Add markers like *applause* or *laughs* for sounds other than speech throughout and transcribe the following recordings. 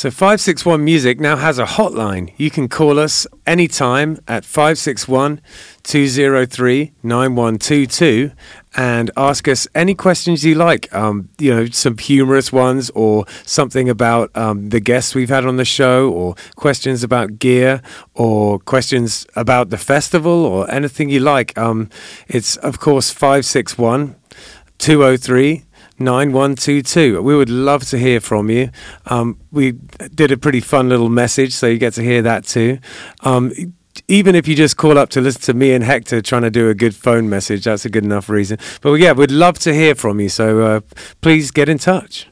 So 561 Music now has a hotline. You can call us anytime at 561 203 9122 and ask us any questions you like. Um, you know, some humorous ones or something about um, the guests we've had on the show or questions about gear or questions about the festival or anything you like. Um, it's, of course, 561 203 9122. We would love to hear from you. Um, we did a pretty fun little message, so you get to hear that too. Um, even if you just call up to listen to me and Hector trying to do a good phone message, that's a good enough reason. But yeah, we'd love to hear from you, so uh, please get in touch.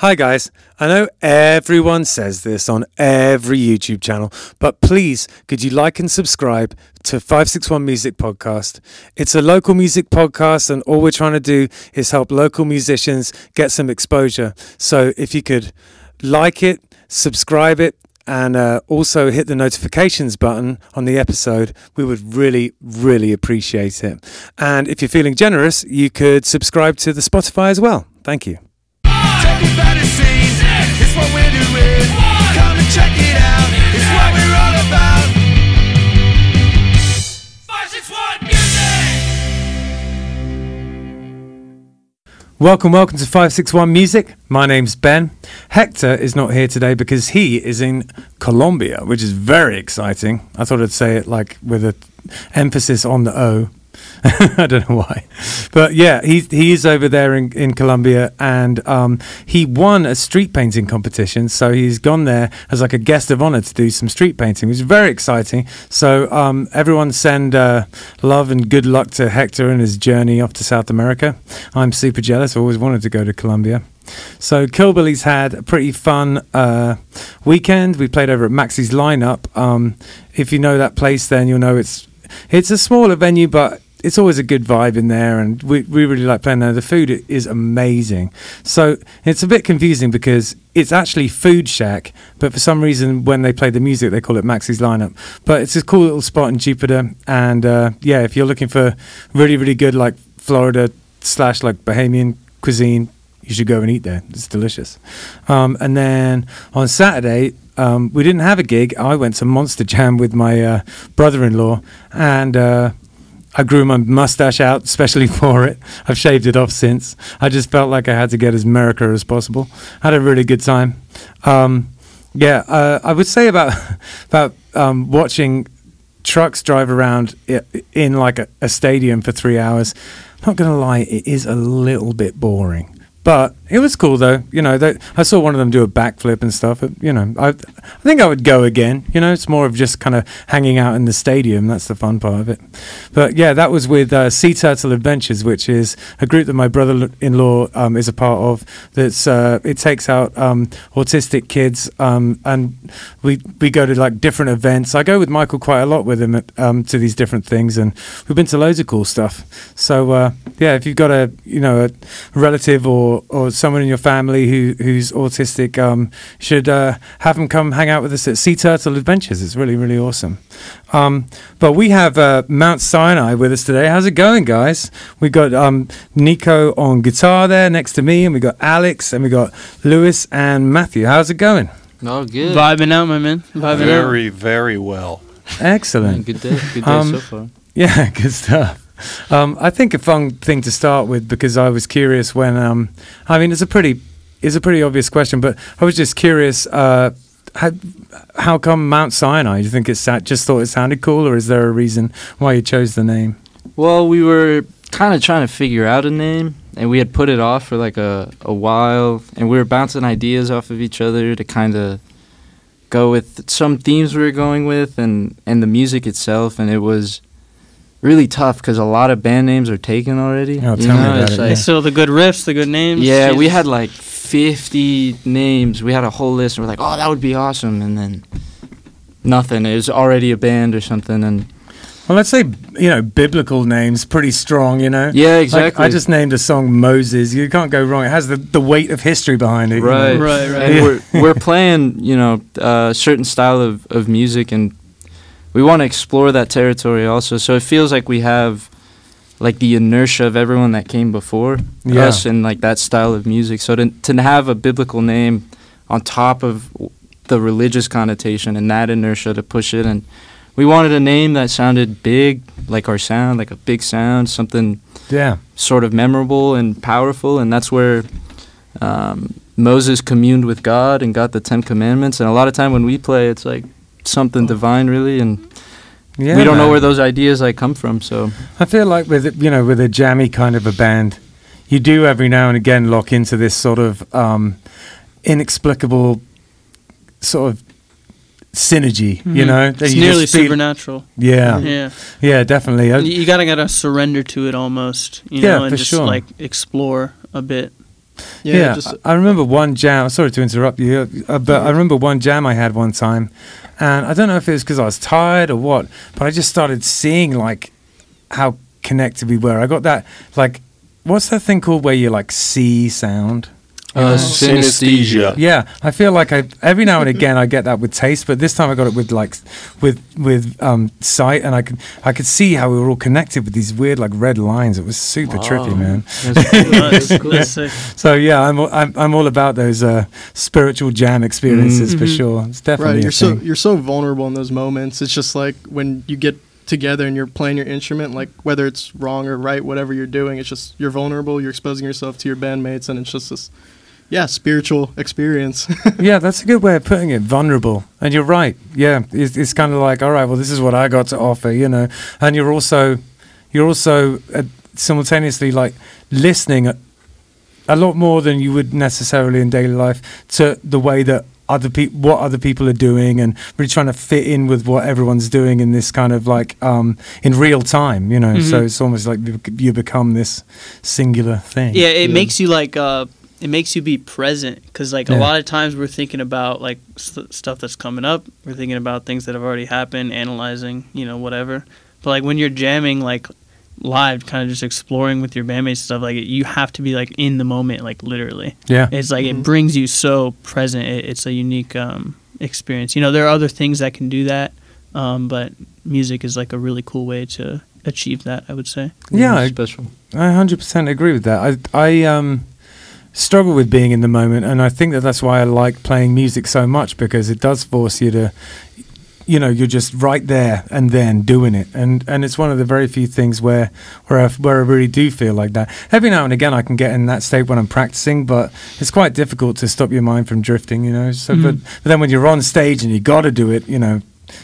Hi, guys. I know everyone says this on every YouTube channel, but please, could you like and subscribe to 561 Music Podcast? It's a local music podcast, and all we're trying to do is help local musicians get some exposure. So if you could like it, subscribe it, and uh, also hit the notifications button on the episode, we would really, really appreciate it. And if you're feeling generous, you could subscribe to the Spotify as well. Thank you. Welcome, welcome to 561 Music. My name's Ben. Hector is not here today because he is in Colombia, which is very exciting. I thought I'd say it like with an emphasis on the O. *laughs* I don't know why. But yeah, he, he is over there in, in Colombia and um, he won a street painting competition. So he's gone there as like a guest of honor to do some street painting, which is very exciting. So um, everyone send uh, love and good luck to Hector and his journey off to South America. I'm super jealous. I always wanted to go to Colombia. So Killbilly's had a pretty fun uh, weekend. We played over at Maxie's lineup. Um, if you know that place, then you'll know it's it's a smaller venue, but it's always a good vibe in there, and we we really like playing there. The food is amazing. So it's a bit confusing because it's actually Food Shack, but for some reason when they play the music, they call it Maxie's lineup. But it's a cool little spot in Jupiter, and uh, yeah, if you're looking for really really good like Florida slash like Bahamian cuisine, you should go and eat there. It's delicious. Um, and then on Saturday, um, we didn't have a gig. I went to Monster Jam with my uh, brother-in-law, and uh, I grew my mustache out especially *laughs* for it. I've shaved it off since. I just felt like I had to get as America as possible. Had a really good time. Um, yeah, uh, I would say about *laughs* about um, watching trucks drive around in like a, a stadium for three hours. Not gonna lie, it is a little bit boring. But it was cool though. You know, they, I saw one of them do a backflip and stuff. You know, I, I think I would go again. You know, it's more of just kind of hanging out in the stadium. That's the fun part of it. But yeah, that was with uh, Sea Turtle Adventures, which is a group that my brother-in-law um, is a part of. That's uh, it takes out um, autistic kids, um, and we we go to like different events. I go with Michael quite a lot with him at, um, to these different things, and we've been to loads of cool stuff. So uh, yeah, if you've got a you know a relative or or someone in your family who who's autistic, um, should uh, have them come hang out with us at Sea Turtle Adventures. It's really really awesome. Um, but we have uh, Mount Sinai with us today. How's it going, guys? We got um, Nico on guitar there next to me, and we got Alex, and we got Lewis and Matthew. How's it going? Oh, good. Vibing out, my man. Vibing out. Very, very well. Excellent. good day. Good day Um, so far. *laughs* Yeah, good stuff. Um, I think a fun thing to start with because I was curious when. Um, I mean, it's a pretty, it's a pretty obvious question, but I was just curious. Uh, how, how come Mount Sinai? Do you think it's sa- just thought it sounded cool, or is there a reason why you chose the name? Well, we were kind of trying to figure out a name, and we had put it off for like a, a while, and we were bouncing ideas off of each other to kind of go with some themes we were going with and, and the music itself, and it was really tough because a lot of band names are taken already. Oh, you tell me about it's it, like- yeah. So the good riffs, the good names. Yeah, we had like 50 names. We had a whole list, and we're like, oh, that would be awesome, and then nothing. It was already a band or something, and Well, let's say you know biblical names, pretty strong. You know. yeah, Like, exactly. I just named a song Moses. You can't go wrong. It has the, the weight of history behind it. you know. Right. Right, right. and Yeah. we're *laughs* we're playing you know a certain style of, of music and we want to explore that territory also so it feels like we have like the inertia of everyone that came before Yeah. us and like that style of music so to, to have a biblical name on top of the religious connotation and that inertia to push it. And we wanted a name that sounded big, like our sound, like a big sound, something Yeah. sort of memorable and powerful. And that's where um, Moses communed with God and got the Ten Commandments. And a lot of time when we play, it's like something divine, really. And Yeah. we don't know where those ideas like come from. So I feel like with you know with a jammy kind of a band, you do every now and again lock into this sort of um, inexplicable sort of synergy. You Mhm. know, that it's you nearly feel- supernatural. Yeah, yeah, Yeah, definitely. You, you gotta gotta surrender to it almost, you Yeah, know, and for just sure. like explore a bit. Yeah, just I I remember one jam. Sorry to interrupt you, uh, but I remember one jam I had one time, and I don't know if it was because I was tired or what, but I just started seeing like how connected we were. I got that like, what's that thing called where you like see sound? Uh, Synesthesia. Yeah, I feel like I every now and again I get that with taste, but this time I got it with like with with um, sight, and I could I could see how we were all connected with these weird like red lines. It was super trippy, man. That's, *laughs* that's sick. So yeah, I'm all- I'm, I'm all about those uh, spiritual jam experiences for Mhm. sure. It's definitely right. You're so thing. you're so vulnerable in those moments. It's just like when you get together and you're playing your instrument, like whether it's wrong or right, whatever you're doing, it's just you're vulnerable. You're exposing yourself to your bandmates, and it's just this, yeah, spiritual experience. *laughs* yeah, that's a good way of putting it. Vulnerable, and you're right. Yeah, it's, it's kind of like all right. Well, this is what I got to offer, you know. And you're also you're also uh, simultaneously like listening a, a lot more than you would necessarily in daily life to the way that other people what other people are doing and really trying to fit in with what everyone's doing in this kind of like um in real time you know so Mhm. it's almost like you- you become this singular thing Yeah, it Yeah. makes you like uh, it makes you be present because like Yeah. a lot of times we're thinking about like st- stuff that's coming up. We're thinking about things that have already happened, analyzing, you know, whatever. But like when you're jamming, like live, kind of just exploring with your bandmates and stuff, like you have to be like in the moment, like literally. yeah It's like Mhm. it brings you so present. It, it's a unique um, experience. You know, there are other things that can do that, um, but music is like a really cool way to achieve that. I would say. yeah I- special. I hundred percent agree with that. I I um struggle with being in the moment, and I think that that's why I like playing music so much because it does force you to, you know, you're just right there and then doing it, and and it's one of the very few things where where I, where I really do feel like that. Every now and again, I can get in that state when I'm practicing, but it's quite difficult to stop your mind from drifting, you know. So, but, Mhm. but then when you're on stage and you got to do it, you know.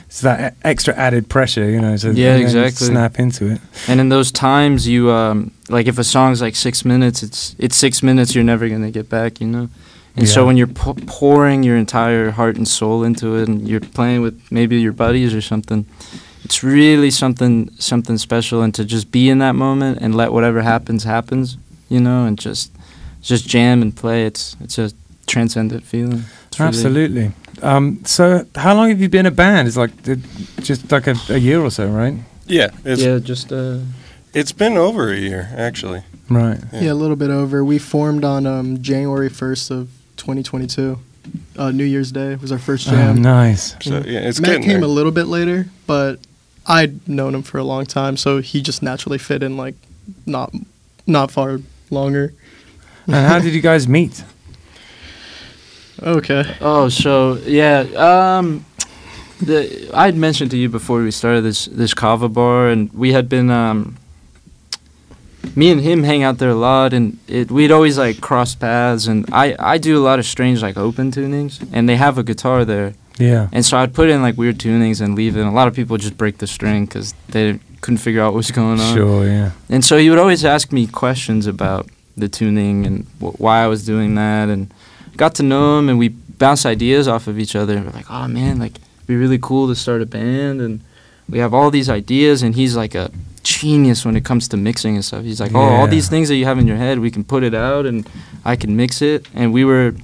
It's that extra added pressure, you know. So Yeah, exactly. Snap into it. And in those times, you um, like if a song's like six minutes, it's it's six minutes you're never gonna get back, you know. And so when you're pou- pouring your entire heart and soul into it, and you're playing with maybe your buddies or something, it's really something something special. And to just be in that moment and let whatever happens happens, you know, and just just jam and play. It's it's a transcendent feeling. It's really- Absolutely. Um, so, how long have you been a band? It's like just like a, a year or so, right? Yeah, it's yeah, just uh, it's been over a year actually. Right. Yeah. yeah, a little bit over. We formed on um, January first of 2022. Uh, New Year's Day was our first Oh, jam. nice. So yeah, it's Matt came there. a little bit later, but I'd known him for a long time, so he just naturally fit in like not not far longer. and how did you guys meet? Okay. Oh, so yeah, um, the I had mentioned to you before we started this this kava bar, and we had been um, me and him hang out there a lot, and it we'd always like cross paths, and I I do a lot of strange like open tunings, and they have a guitar there, Yeah. and so I'd put in like weird tunings and leave it. And a lot of people just break the string because they couldn't figure out what's going on. Sure. Yeah. And so he would always ask me questions about the tuning and wh- why I was doing that, and got to know him, and we bounced ideas off of each other. And we're like, oh man, like it'd be really cool to start a band, and we have all these ideas, and he's like a genius when it comes to mixing and stuff. He's like, oh, all these things that you have in your head, we can put it out, and I can mix it. And we were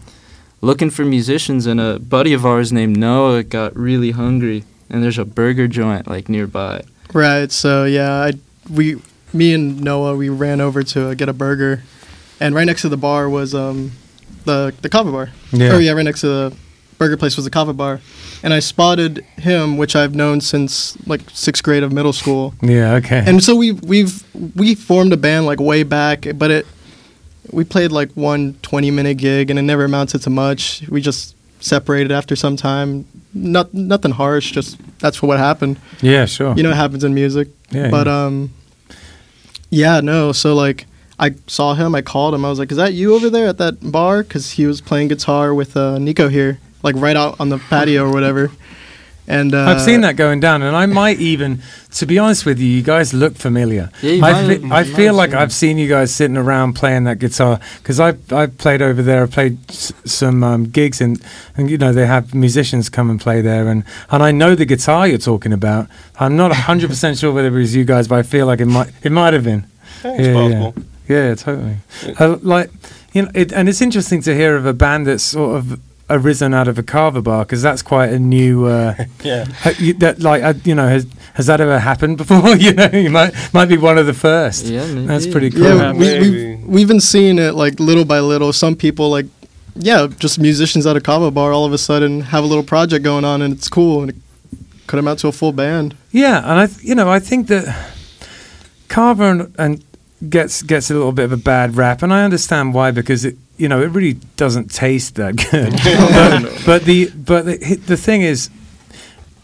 looking for musicians, and a buddy of ours named Noah got really hungry, and there's a burger joint like nearby. Right. So yeah, I we me and Noah we ran over to uh, get a burger, and right next to the bar was um the the kava bar. Yeah. Oh yeah, right next to the burger place was a kava bar, and I spotted him, which I've known since like sixth grade of middle school. Yeah. Okay. and so we we've we formed a band like way back but it we played like one 20 minute gig and it never amounted to much we just separated after some time. Not nothing harsh, just that's what happened. Yeah, sure. You know, it happens in music. Yeah, but yeah. um, yeah, no. So like, I saw him. I called him. I was like, "Is that you over there at that bar?" Because he was playing guitar with uh, Nico here, like right out on the patio or whatever. And uh, I've seen that going down, and I might even, to be honest with you, you guys look familiar. Yeah, you I, might- fe- you I feel like seen I've seen you guys sitting around playing that guitar because I've I've played over there. I've played s- some um, gigs, and and you know they have musicians come and play there, and and I know the guitar you're talking about. I'm not hundred percent sure whether it was you guys, but I feel like it might it might have been. It's Yeah, yeah. Yeah, totally. Uh, like you know, it, and it's interesting to hear of a band that's sort of arisen out of a kava bar because that's quite a new. Uh, *laughs* Yeah. ha- you- that like uh, you know has has that ever happened before? *laughs* you know, you might might be one of the first. Yeah, That's pretty cool. Yeah, we, Maybe. we've, we've been seeing it like little by little. Some people like, yeah, just musicians at a kava bar all of a sudden have a little project going on and it's cool and it could amount to a full band. Yeah, and I, th- you know, I think that Kava and, and gets gets a little bit of a bad rap, and I understand why because it, you know, it really doesn't taste that *laughs* good. but, but the but the, the thing is,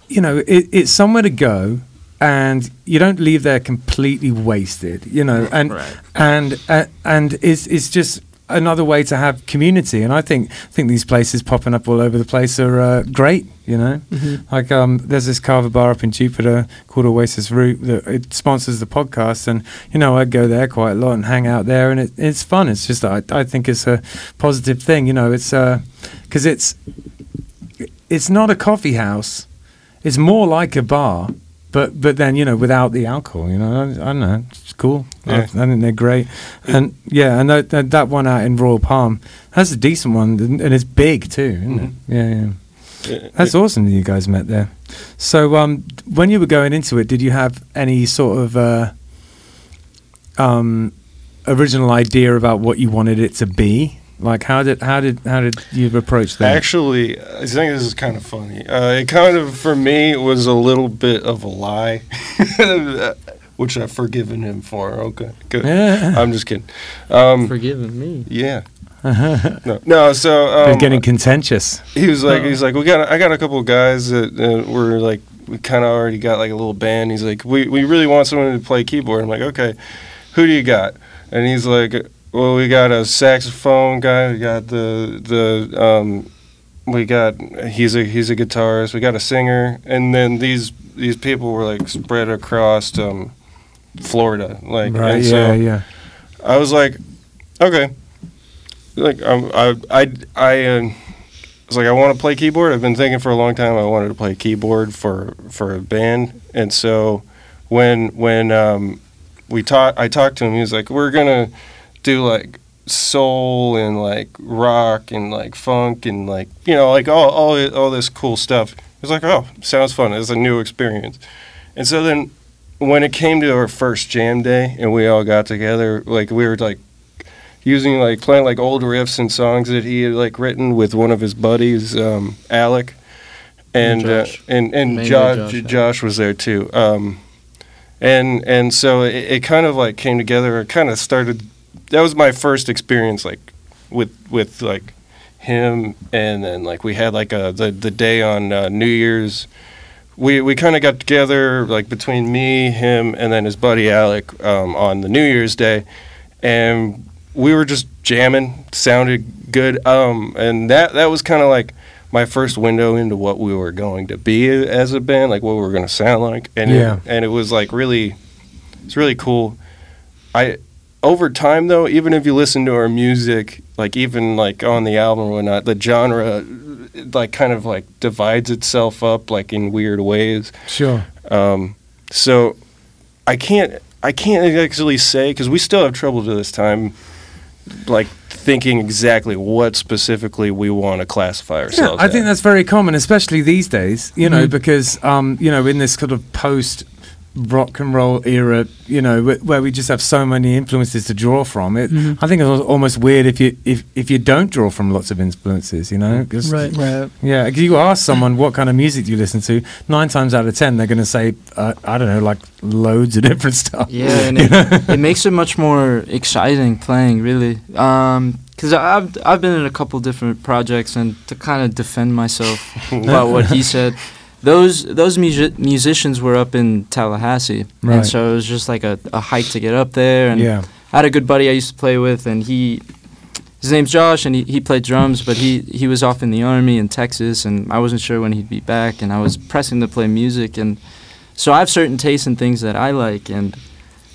you know, it, it's somewhere to go, and you don't leave there completely wasted. You know, and Right. and uh, and it's it's just another way to have community and i think I think these places popping up all over the place are uh, great you know? Like um there's this kava bar up in jupiter called oasis root that it sponsors the podcast and you know i go there quite a lot and hang out there and it, it's fun. It's just I, I think it's a positive thing you know? It's uh because it's it's not a coffee house. It's more like a bar but but then you know without the alcohol you know i, I don't know it's cool. I, I think they're great. And yeah and that, that that one out in royal palm that's a decent one and it's big too isn't it? Yeah. Yeah Yeah. that's awesome that you guys met there. So um when you were going into it did you have any sort of uh um original idea about what you wanted it to be like how did how did how did you approach that Actually, I think this is kind of funny. Uh, it kind of, for me, was a little bit of a lie, *laughs* which I've forgiven him for. Okay, good. yeah I'm just kidding. Um, Forgiving me. yeah. *laughs* no, no. So they're um, getting contentious he was like, he's like, we got, I got a couple of guys that uh, were like, we kind of already got like a little band. He's like, we, we really want someone to play keyboard. I'm like, okay, who do you got? And he's like, well, we got a saxophone guy. We got the the um, we got he's a he's a guitarist. We got a singer, and then these these people were like spread across um, Florida. Like, right and yeah so yeah I was like, okay. Like um, I I I uh, was like I want to play keyboard. I've been thinking for a long time I wanted to play keyboard for for a band, and so when when um, we talked, I talked to him. He was like, we're gonna do like soul and like rock and like funk and like you know like all all all this cool stuff. It was like, oh, sounds fun. It's a new experience. And so then when it came to our first jam day and we all got together, like we were like using like playing like old riffs and songs that he had like written with one of his buddies, um, Alec, and And uh, and and Mainly Josh Josh, Josh, was there too. Um, and and so it, it kind of like came together. It kind of started. That was my first experience like with with like him, and then like we had like a the the day on uh, New Year's. We we kind of got together like between me, him, and then his buddy Alec um, on the New Year's Day, and we were just jamming. Sounded good, um, and that that was kind of like my first window into what we were going to be as a band, like what we were going to sound like, and Yeah. it, and it was like really, it's really cool. I over time though, even if you listen to our music, like even like on the album or whatnot, the genre like kind of like divides itself up like in weird ways. sure Um, so I can't I can't actually say because we still have trouble to this time, like thinking exactly what specifically we want to classify ourselves. Yeah. I think that's very common, especially these days. You know, Mhm. because um, you know, in this sort of post rock and roll era, you know, wh- where we just have so many influences to draw from. It, Mhm. I think it's almost weird if you if if you don't draw from lots of influences. You know, 'Cause- Right. Right. Yeah, if you ask someone what kind of music do you listen to, nine times out of ten they're going to say, uh, I don't know, like loads of different *laughs* stuff. Yeah, and it, *laughs* it makes it much more exciting playing, really. Um, because I've I've been in a couple different projects, and to kind of defend myself *laughs* about what he said, those those music musicians were up in Tallahassee, Right. and so it was just like a, a hike to get up there. And Yeah. I had a good buddy I used to play with, and he. His name's Josh, and he, he played drums, but he, he was off in the army in Texas, and I wasn't sure when he'd be back, and I was pressing to play music, and so I have certain tastes and things that I like, and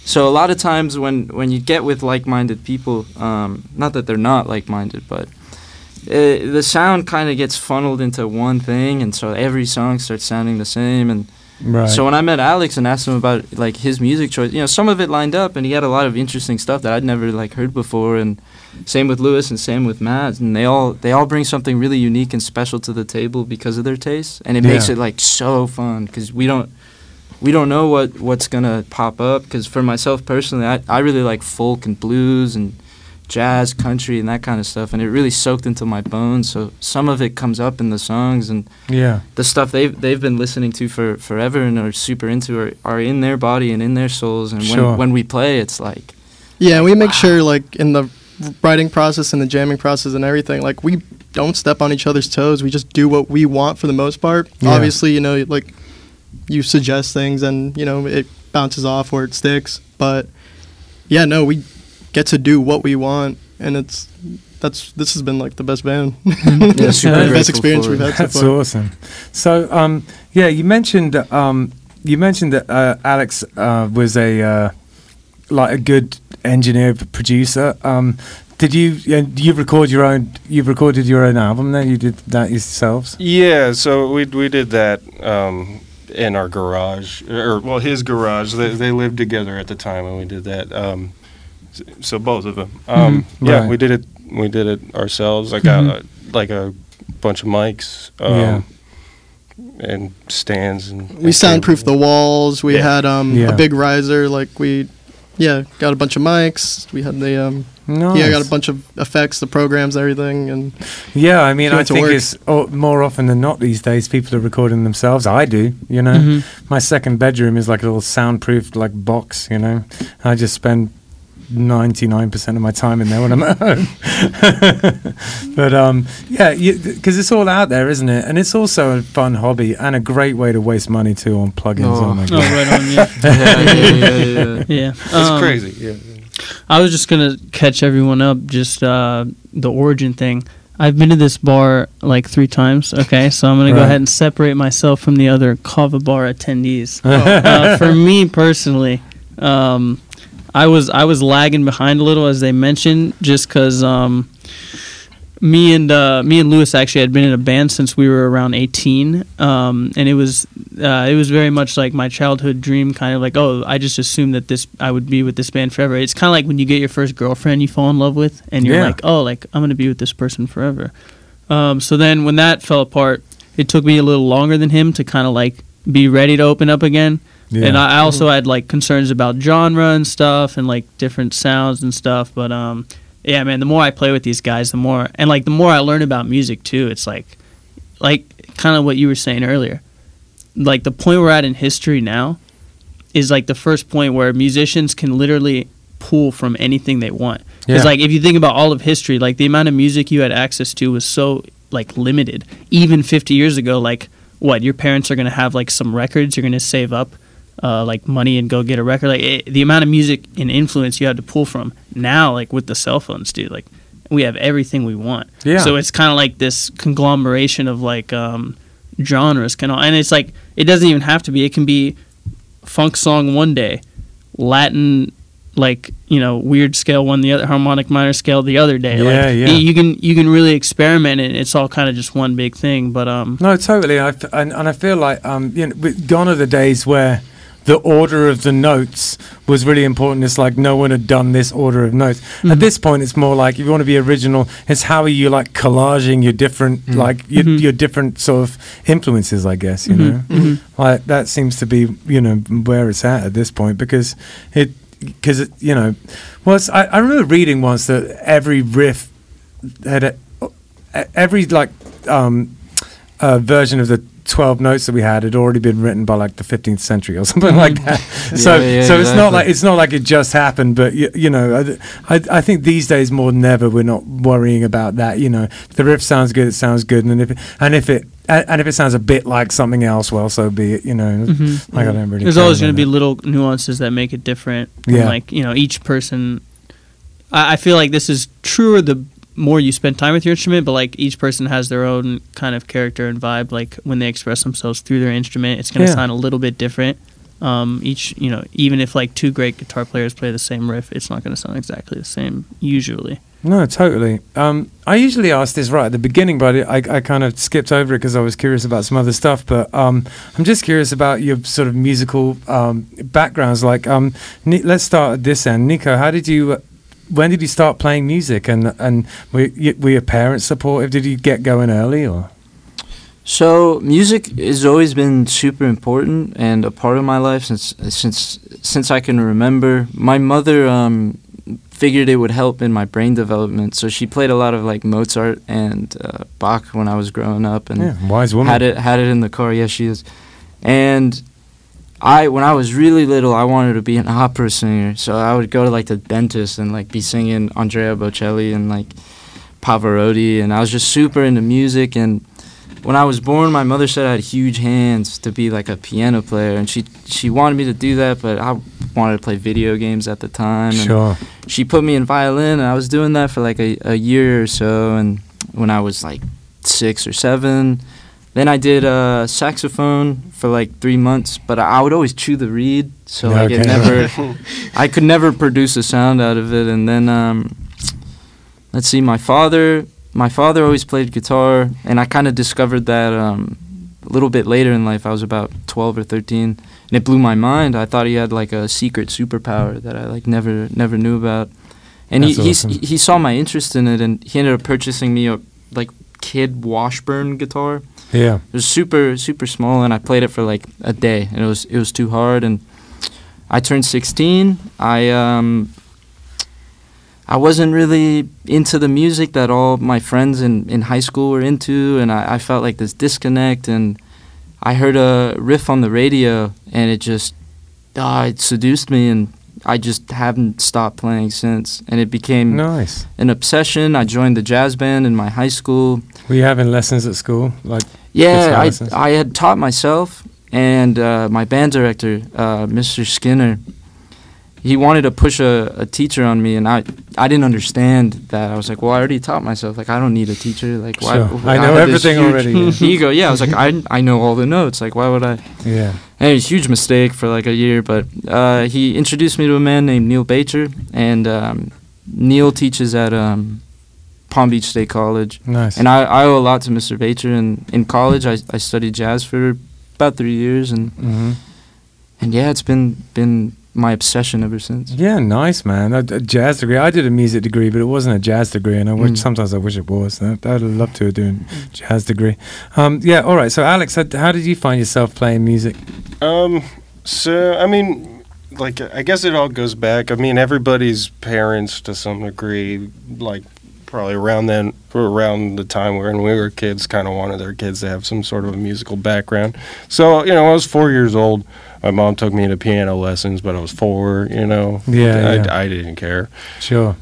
so a lot of times when when you get with like-minded people, um, not that they're not like-minded, but uh the sound kind of gets funneled into one thing, and so every song starts sounding the same. And Right. so when I met Alex and asked him about like his music choice, you know, some of it lined up, and he had a lot of interesting stuff that I'd never like heard before. And same with Lewis, and same with Matt, and they all they all bring something really unique and special to the table because of their tastes, and it makes it like so fun because we don't we don't know what what's gonna pop up because for myself personally I, I really like folk and blues and jazz country and that kind of stuff and it really soaked into my bones so some of it comes up in the songs and yeah. the stuff they've they've been listening to for forever and are super into are, are in their body and in their souls and Sure. when, when we play it's like Yeah, we make sure like in the writing process and the jamming process and everything, like we don't step on each other's toes. We just do what we want for the most part. Yeah. Obviously, you know, like you suggest things and you know it bounces off or it sticks, but yeah, no, we get to do what we want, and it's that's this has been like the best band, *laughs* yeah, *laughs* super the best experience for we've it. had so That's far. awesome. So, um, yeah, you mentioned um, you mentioned that uh, Alex uh, was a uh, like a good engineer producer. Um, did you uh, you record your own? You've recorded your own album. Then you did that yourselves. Yeah, so we we did that um, in our garage, or well, his garage. They, they lived together at the time, and we did that. Um, s- so both of them. Um, Mhm, Yeah, right. we did it. We did it ourselves. I got uh, like a bunch of mics. Um, Yeah. And stands and We and soundproofed the walls. We Yeah. had um, Yeah. a big riser. Like we, yeah, got a bunch of mics. We had the um, Nice. yeah, got a bunch of effects, the programs, everything, and Yeah, I mean, I think work. it's oh, more often than not these days people are recording themselves. I do, you know. Mhm. My second bedroom is like a little soundproofed like box, you know. I just spend ninety nine percent of my time in there when I'm at home. *laughs* but um, yeah, because it's all out there, isn't it? And it's also a fun hobby and a great way to waste money too on plugins. Oh, Oh. my Oh, god! right on, *laughs* yeah. yeah, yeah, yeah, yeah. yeah. It's Um, crazy. Yeah. I was just gonna catch everyone up, just uh, the origin thing. I've been to this bar like three times. Okay, so I'm gonna go ahead and separate myself from the other Kava bar attendees. *laughs* uh, for me personally, um, I was I was lagging behind a little as they mentioned, just because um, me and uh, me and Lewis actually had been in a band since we were around 18, um, and it was uh, it was very much like my childhood dream, kind of like oh I just assumed that this I would be with this band forever. It's kind of like when you get your first girlfriend you fall in love with, and you're Yeah. like oh like I'm gonna be with this person forever. Um, so then when that fell apart, it took me a little longer than him to kind of like be ready to open up again. Yeah. And I I also had like concerns about genre and stuff and like different sounds and stuff. But um, yeah, man, the more I play with these guys, the more and like the more I learn about music too. It's like, like kind of what you were saying earlier. Like the point we're at in history now is like the first point where musicians can literally pull from anything they want. Because Yeah. like if you think about all of history, like the amount of music you had access to was so like limited. Even 50 years ago, like what your parents are gonna have like some records you're gonna save up uh, like money and go get a record. Like it, the amount of music and influence you had to pull from now, like with the cell phones, dude. Like we have everything we want. Yeah. So it's kind of like this conglomeration of like um, genres, can all, and it's like it doesn't even have to be. It can be funk song one day, Latin like you know weird scale one the other harmonic minor scale the other day. Yeah, like, yeah. You can you can really experiment and it's all kind of just one big thing. But um, No, totally. I f- and, and I feel like um, you know, gone are the days where the order of the notes was really important. It's like no one had done this order of notes. At Mhm. this point, it's more like if you want to be original, it's how are you like collaging your different Mm. like your, Mhm. your different sort of influences. I guess you know, mhm. like that seems to be you know where it's at at this point because it because it, you know, well, it's, I, I remember reading once that every riff had a, every like um a version of the 12 notes that we had had already been written by like the 15th century or *laughs* something like that. *laughs* so Yeah, yeah, so it's not like it's not like it just happened, but you, you know, I, I I think these days more than ever we're not worrying about that. You know, if the riff sounds good, it sounds good, and if it, and if it and and if it sounds a bit like something else, well, so be it. You know, Mhm. like I don't really. There's always going to be little nuances that make it different. And, Yeah. Like, you know, each person. I, I feel like this is truer the more you spend time with your instrument, but like each person has their own kind of character and vibe. Like when they express themselves through their instrument, it's going to Yeah. sound a little bit different. Um, each, you know, even if like two great guitar players play the same riff, it's not going to sound exactly the same usually. No, totally. Um, I usually ask this right at the beginning, but I, I kind of skipped over it because I was curious about some other stuff. But um, I'm just curious about your sort of musical um, backgrounds. Like, um, let's start at this end. Nico, how did you? When did you start playing music? And and were, were your parents supportive? Did you get going early or? So music has always been super important and a part of my life since since since I can remember. My mother um, figured it would help in my brain development, so she played a lot of like Mozart and uh, Bach when I was growing up, and Yeah, wise woman. had it had it in the car. Yes, she is. And I, when I was really little, I wanted to be an opera singer. So I would go to like the dentist and like be singing Andrea Bocelli and like Pavarotti, and I was just super into music. And when I was born, my mother said I had huge hands to be like a piano player, and she she wanted me to do that, but I wanted to play video games at the time. And Sure. she put me in violin and I was doing that for like a, a year or so and when I was like six or seven then I did uh, saxophone for like three months but I, would always chew the reed so like it never *laughs* I could never produce a sound out of it and then um, let's see my father my father always played guitar and I kind of discovered that um, a little bit later in life I was about 12 or 13 and it blew my mind. I thought he had like a secret superpower that I like never never knew about. And he That's he's, awesome. he saw my interest in it, and he ended up purchasing me a like kid Washburn guitar. Yeah. It was super super small, and I played it for like a day, and it was it was too hard. And I turned 16. I um I wasn't really into the music that all my friends in, in high school were into, and I, I felt like this disconnect. And I heard a riff on the radio, and it just uh, it seduced me, and I just haven't stopped playing since. And it became Nice. an obsession. I joined the jazz band in my high school. Were you having lessons at school? Like, Yeah, I, lessons? I had taught myself, and uh, my band director, uh, Mr. Skinner, he wanted to push a, a teacher on me, and I I didn't understand that. I was like, well, I already taught myself. Like, I don't need a teacher. Like, why? Sure. I know this everything already, yeah. *laughs* Ego. Yeah, I was like, I I know all the notes. Like, why would I? yeah. A huge mistake for like a year, but uh, he introduced me to a man named Neil Bacher, and um, Neil teaches at um, Palm Beach State College. Nice. And I, I owe a lot to Mr. Bacher. And in college, I, I studied jazz for about three years, and hmm and yeah, it's been been my obsession ever since. Yeah, nice man. A, a jazz degree. I did a music degree, but it wasn't a jazz degree, and I wish Mm. sometimes I wish it was. I, I'd love to do a jazz degree. Um, yeah. All right. So Alex, how, how did you find yourself playing music? Um. So I mean, like I guess it all goes back. I mean, everybody's parents to some degree, like probably around then, around the time when we were kids, kind of wanted their kids to have some sort of a musical background. So you know, I was four years old. My mom took me to piano lessons, but I was four. You know, Yeah, I, yeah. I didn't care. Sure.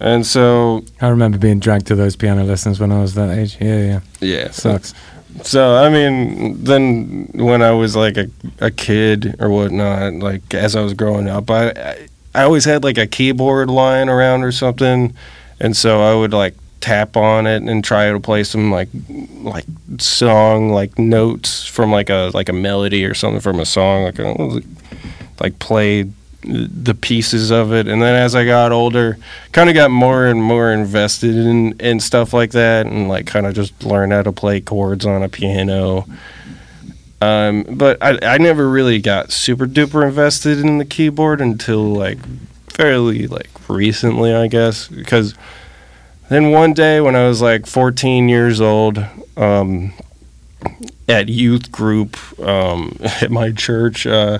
And so I remember being dragged to those piano lessons when I was that age. Yeah, yeah. yeah, Sucks. So I mean, then when I was like a, a kid or whatnot, like as I was growing up, I, I I always had like a keyboard lying around or something, and so I would like tap on it and try to play some like like song like notes from like a like a melody or something from a song like a, like play the pieces of it. And then as I got older kind of got more and more invested in in stuff like that and like kind of just learned how to play chords on a piano. Um, but I, I never really got super duper invested in the keyboard until like fairly like recently I guess because then one day when I was like 14 years old um, at youth group um, *laughs* at my church uh,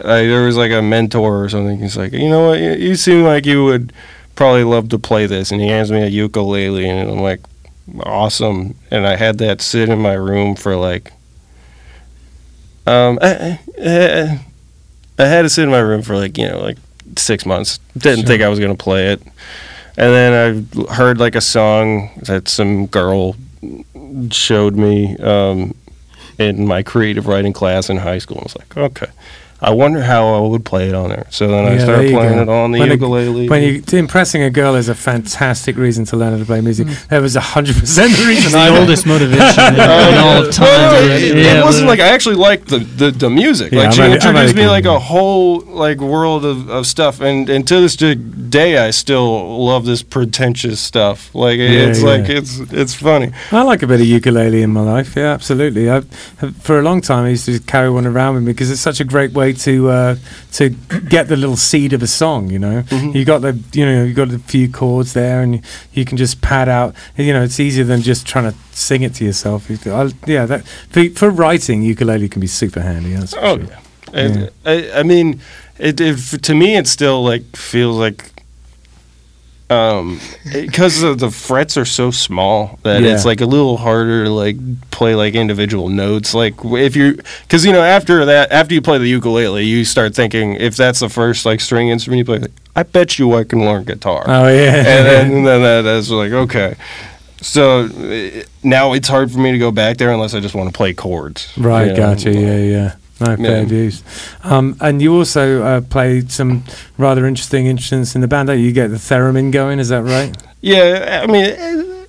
I, there was like a mentor or something. He's like, you know what? You, you seem like you would probably love to play this, and he hands me a ukulele, and I'm like, awesome, and I had that sit in my room for like. Um, I, I, I had to sit in my room for like you know like six months. Didn't think I was gonna play it, and then I heard like a song that some girl showed me um, in my creative writing class in high school. I was like, okay, I wonder how I would play it on there. So then I Yeah, there started playing go. it on the When a- ukulele. When you impressing a girl is a fantastic reason to learn how to play music. Mm. That was hundred percent the reason. It's I the oldest motivation in, in *laughs* all of time. Well, no, it, Yeah, it wasn't like I actually liked the, the, the music. Yeah, like I'm she only- introduced only me like a whole like world of, of stuff, and and to this day I still love this pretentious stuff. Like Yeah, it's yeah. like it's it's funny. I like a bit of ukulele in my life. Yeah, absolutely. I've, for a long time, I used to carry one around with me because it's such a great way to uh, to get the little seed of a song. You know, Mhm. you got the you know you got a few chords there, and you can just pad out. You know, it's easier than just trying to sing it to yourself. You- I, yeah, that for, for writing, ukulele can be super handy. That's Oh sure. yeah. And I, I mean, it, it to me it still like feels like um because the frets are so small that Yeah. it's like a little harder to like play like individual notes like if you because you know after that after you play the ukulele you start thinking if that's the first like string instrument you play i bet you i can learn guitar Oh yeah. and then, and *laughs* then that, that's like okay so now it's hard for me to go back there unless i just want to play chords Right, you know? gotcha. Yeah, yeah. No, fair Yeah. dues. Um, and you also uh, played some rather interesting instruments in the band. don't You You get the theremin going, is that right? Yeah, I mean,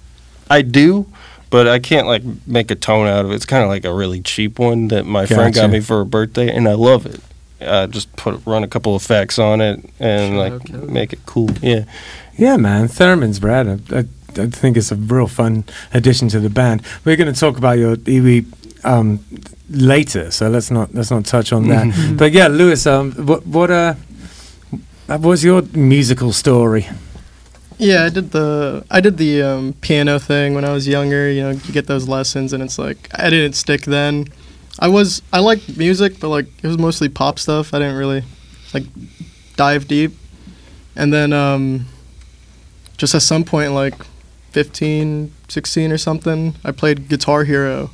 I do, but I can't like make a tone out of it. It's kind of like a really cheap one that my friend got me for a birthday, and I love it. Uh, just put run a couple effects on it and Shout like out, Kelly. make it cool. Yeah, Yeah, man. Theremin's rad. I, I, I think it's a real fun addition to the band. We're going to talk about your EWI um, later, so let's not let's not touch on that. but yeah, Lewis, um, what what uh, what was your musical story? Yeah, I did the I did the um, piano thing when I was younger. You know, you get those lessons, and it's like I didn't stick then. I was I liked music, but like it was mostly pop stuff. I didn't really like dive deep. And then um, just at some point, like 15, 16 or something, I played Guitar Hero.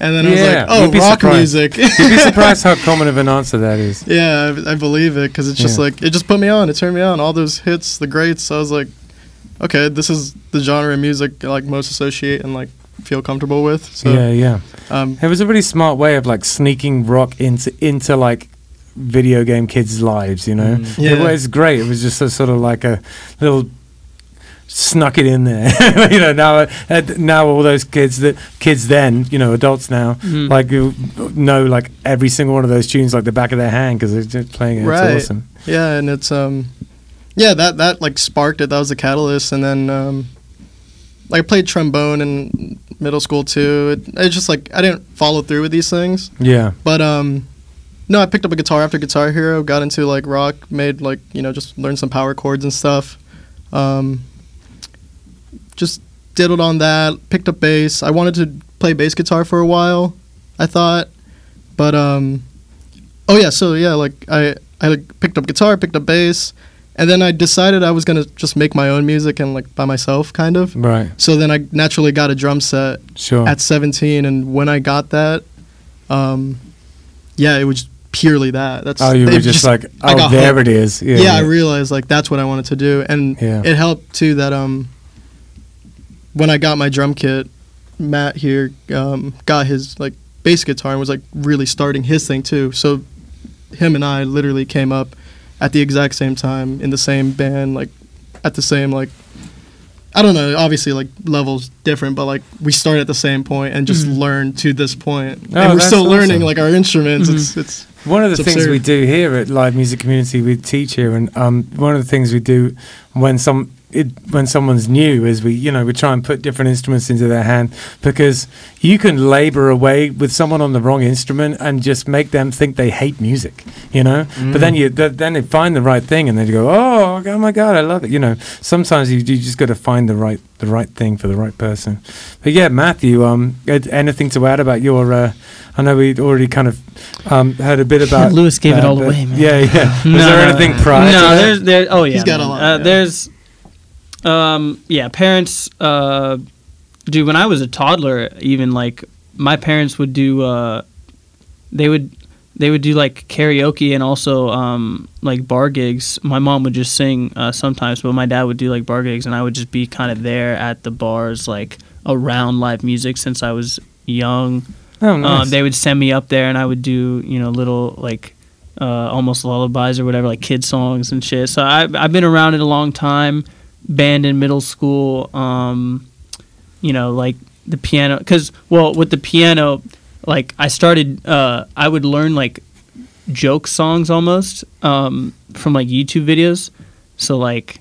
And then I was like, oh, rock surprised. music. You'd be *laughs* surprised how common of an answer that is. Yeah, I, I believe it because it's just Yeah. like it just put me on. It turned me on. All those hits, the greats. I was like, okay, this is the genre of music I like most associate and like feel comfortable with. So yeah, yeah. um, It was a really smart way of like sneaking rock into into like video game kids' lives. You know, Mm. Yeah. it was great. It was just a sort of like a little snuck it in there. *laughs* you know, now now all those kids that kids then, you know, adults now, Mm. like know like every single one of those tunes like the back of their hand because they're just playing it. Right. It's awesome. yeah, and it's um, yeah, that that like sparked it. That was the catalyst, and then um, like I played trombone in middle school too. It, it's just like I didn't follow through with these things. Yeah. But um no, I picked up a guitar after Guitar Hero, got into like rock, made like, you know, just learned some power chords and stuff. Um just diddled on that, picked up bass. I wanted to play bass guitar for a while, I thought. But um oh yeah, so yeah, like I I like, picked up guitar, picked up bass, and then I decided I was going to just make my own music and like by myself kind of. Right. So then I naturally got a drum set Sure. at 17 and when i got that um yeah it was purely that that's oh, you were it just, like, oh, there hooked. it is. Yeah. yeah, i realized like that's what i wanted to do and Yeah. it helped too that um when i got my drum kit matt here um got his like bass guitar and was like really starting his thing too so him and i literally came up at the exact same time in the same band like at the same like I don't know. Obviously, like levels different, but like we start at the same point and just Mhm. learn to this point, Oh, and we're still learning like our instruments. Mhm. It's it's One of the It's things absurd. we do here at Live Music Community, we teach here, and um, one of the things we do when some it, when someone's new is we you know we try and put different instruments into their hand because you can labor away with someone on the wrong instrument and just make them think they hate music, you know. But then you th- then they find the right thing and they go, oh, oh my god, I love it. You know, sometimes you, you just got to find the right the right thing for the right person. But yeah, Matthew, um, anything to add about your? Uh, I know we'd already kind of um, heard a bit *laughs* about. Lewis gave it uh, all but- away, man. Yeah, yeah. *laughs* Was No, there anything no. prior? No, that? there's there. Oh yeah, He's got a lot, Uh, yeah. There's, um, yeah, parents. Uh, dude, when I was a toddler, even like my parents would do, uh, they would they would do like karaoke and also um, like bar gigs. My mom would just sing uh, sometimes, but my dad would do like bar gigs, and I would just be kind of there at the bars, like around live music since I was young. Oh, nice. Um, they would send me up there, and I would do you know little like uh, almost lullabies or whatever, like kid songs and shit. So I, I've been around it a long time. Band in middle school, um, you know, like the piano. Because well, with the piano, like I started, uh, I would learn like joke songs almost um, from like YouTube videos. So like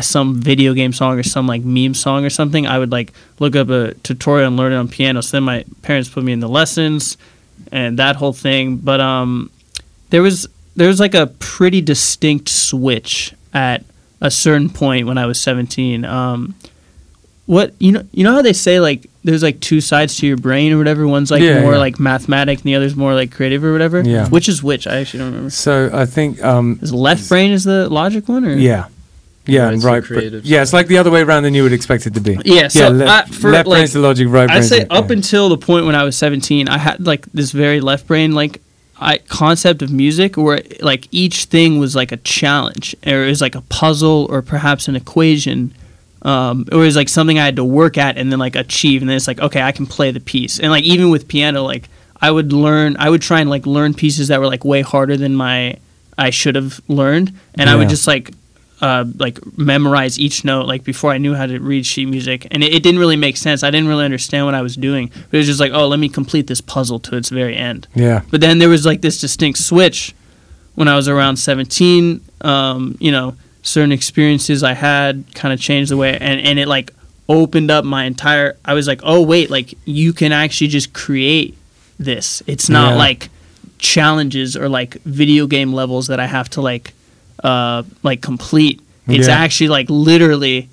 some video game song or some like meme song or something, I would like look up a tutorial and learn it on piano. So then my parents put me in the lessons and that whole thing. But um, there was there was like a pretty distinct switch at a certain point when I was 17. Um, what you know you know how they say like there's like two sides to your brain or whatever. One's like Yeah, more yeah. like mathematic and the other's more like creative or whatever. Yeah. Which is which? I actually don't remember. so I think um, Is left brain is the logic one or yeah. Yeah, Right, and right. creative yeah, it's like the other way around than you would expect it to be. Yeah, so le- I- for, left like, brain's the logic, right I'd say the- up yeah. until the point when I was 17, I had like this very left brain like I, concept of music where like each thing was like a challenge or it was like a puzzle or perhaps an equation. Um, or it was like something I had to work at and then like achieve, and then it's like okay, I can play the piece. And like even with piano, like I would learn, I would try and like learn pieces that were like way harder than my I should have learned, and I would just like uh, like memorize each note like before I knew how to read sheet music, and it, it didn't really make sense. I didn't really understand what I was doing, but it was just like, oh, let me complete this puzzle to its very end. yeah. But then there was like this distinct switch when I was around 17. Um, you know, certain experiences I had kind of changed the way, and and it like opened up my entire. I was like, oh wait, like you can actually just create this. It's not Yeah. like challenges or like video game levels that I have to like uh like complete. It's Yeah. actually like literally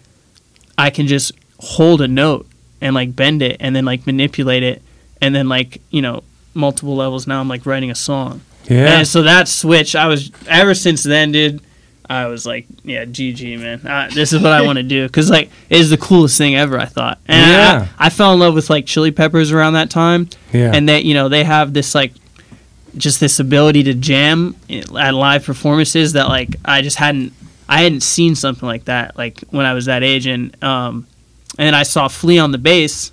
I can just hold a note and like bend it and then like manipulate it and then like, you know, multiple levels now I'm like writing a song. Yeah. And so that switch I was ever since then dude I was like, yeah, GG, man. Uh, this is what I want to do because like it is the coolest thing ever. I thought, and I- Yeah. I, fell in love with like Chili Peppers around that time, Yeah. and they, you know, they have this like just this ability to jam at live performances that like I just hadn't I hadn't seen something like that like when I was that age and um and then I saw Flea on the bass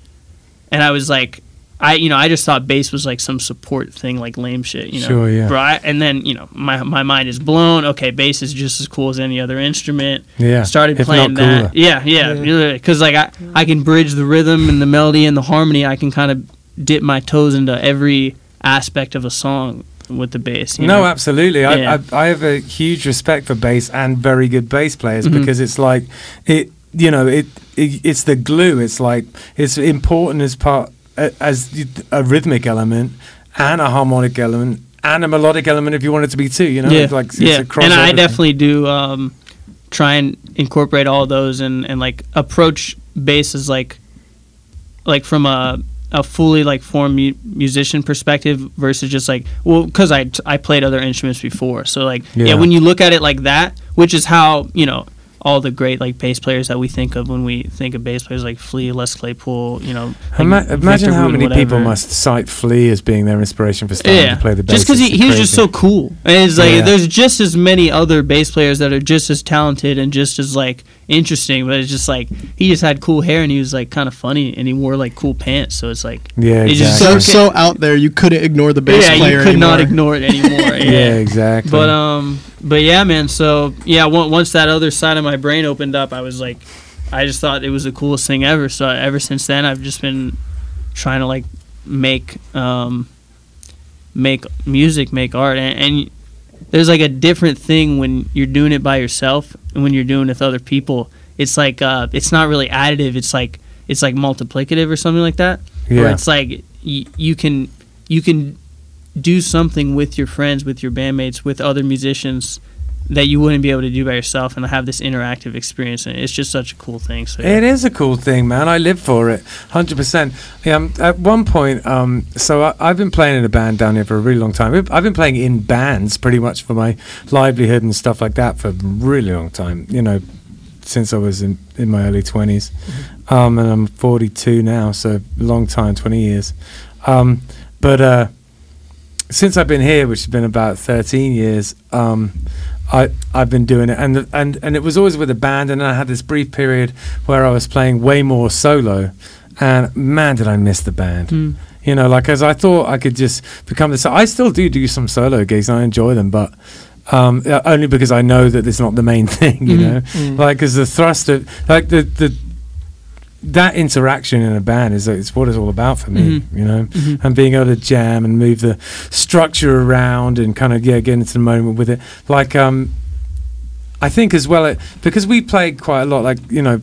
and I was like I you know I just thought bass was like some support thing like lame shit you know Sure, yeah. Bro, I- and then you know my my mind is blown okay bass is just as cool as any other instrument yeah. started If playing not cooler. that. Yeah, yeah, because like I, I can bridge the rhythm and the melody and the harmony. I can kind of dip my toes into every aspect of a song with the bass. No, know? absolutely. Yeah. I, I I have a huge respect for bass and very good bass players Mhm. because it's like it. You know, it, it it's the glue. It's like it's important as part as a rhythmic element and a harmonic element and a melodic element if you want it to be too. You know, yeah, It's like it's yeah. and I definitely do um, try and incorporate all those and and like approach bass as like like from a a fully like formed mu- musician perspective versus just like well because I I played other instruments before so like yeah. Yeah. when you look at it like that which is how you know all the great like bass players that we think of when we think of bass players like Flea, Les Claypool, you know. like Ima- Victor imagine how many people must cite Flea as being their inspiration for starting Yeah, to play the bass. just because he was just so cool, and it's like Yeah. there's just as many other bass players that are just as talented and just as like interesting, but it's just like he just had cool hair and he was like kind of funny and he wore like cool pants, so it's like Yeah, It's just. So so out there, you couldn't ignore the bass yeah, player you could not ignore it anymore. *laughs* yeah, yeah. exactly. But um, but yeah, man. So yeah, on- once that other side of my brain opened up, I was like, I just thought it was the coolest thing ever. So ever since then, I've just been trying to like make um, make music, make art, and, and there's like a different thing when you're doing it by yourself and when you're doing it with other people. It's like uh, it's not really additive. It's like it's like multiplicative or something like that. Where yeah, it's like y- you can you can do something with your friends, with your bandmates, with other musicians that you wouldn't be able to do by yourself, and have this interactive experience. And it's just such a cool thing. So It is a cool thing, man. I live for it, hundred percent. Um, at one point, um, so I, I've been playing in a band down here for a really long time. I've been playing in bands pretty much for my livelihood and stuff like that for a really long time. You know, since I was in, in my early 20s. Um, and I'm 42 now, so long time, 20 years. Um, but uh, since I've been here, which has been about 13 years, um, I, I've been doing it. And, and, and it was always with a band. And I had this brief period where I was playing way more solo. And man, did I miss the band. Mm. You know, like as I thought I could just become this. I still do do some solo gigs. And I enjoy them, but um, only because I know that it's not the main *laughs* thing. You Mhm. know, Mm. like because the thrust of like the the that interaction in a band is it's what it's all about for me. Mhm. You know, Mhm. and being able to jam and move the structure around and kind of yeah get into the moment with it. Like um, I think as well it, because we play quite a lot. Like you know,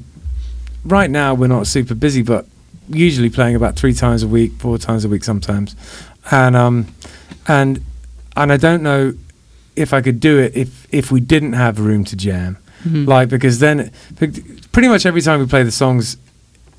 right now we're not super busy, but usually playing about three times a week, four times a week sometimes, and um, and and I don't know if I could do it if if we didn't have room to jam Mhm. like because then pretty much every time we play the songs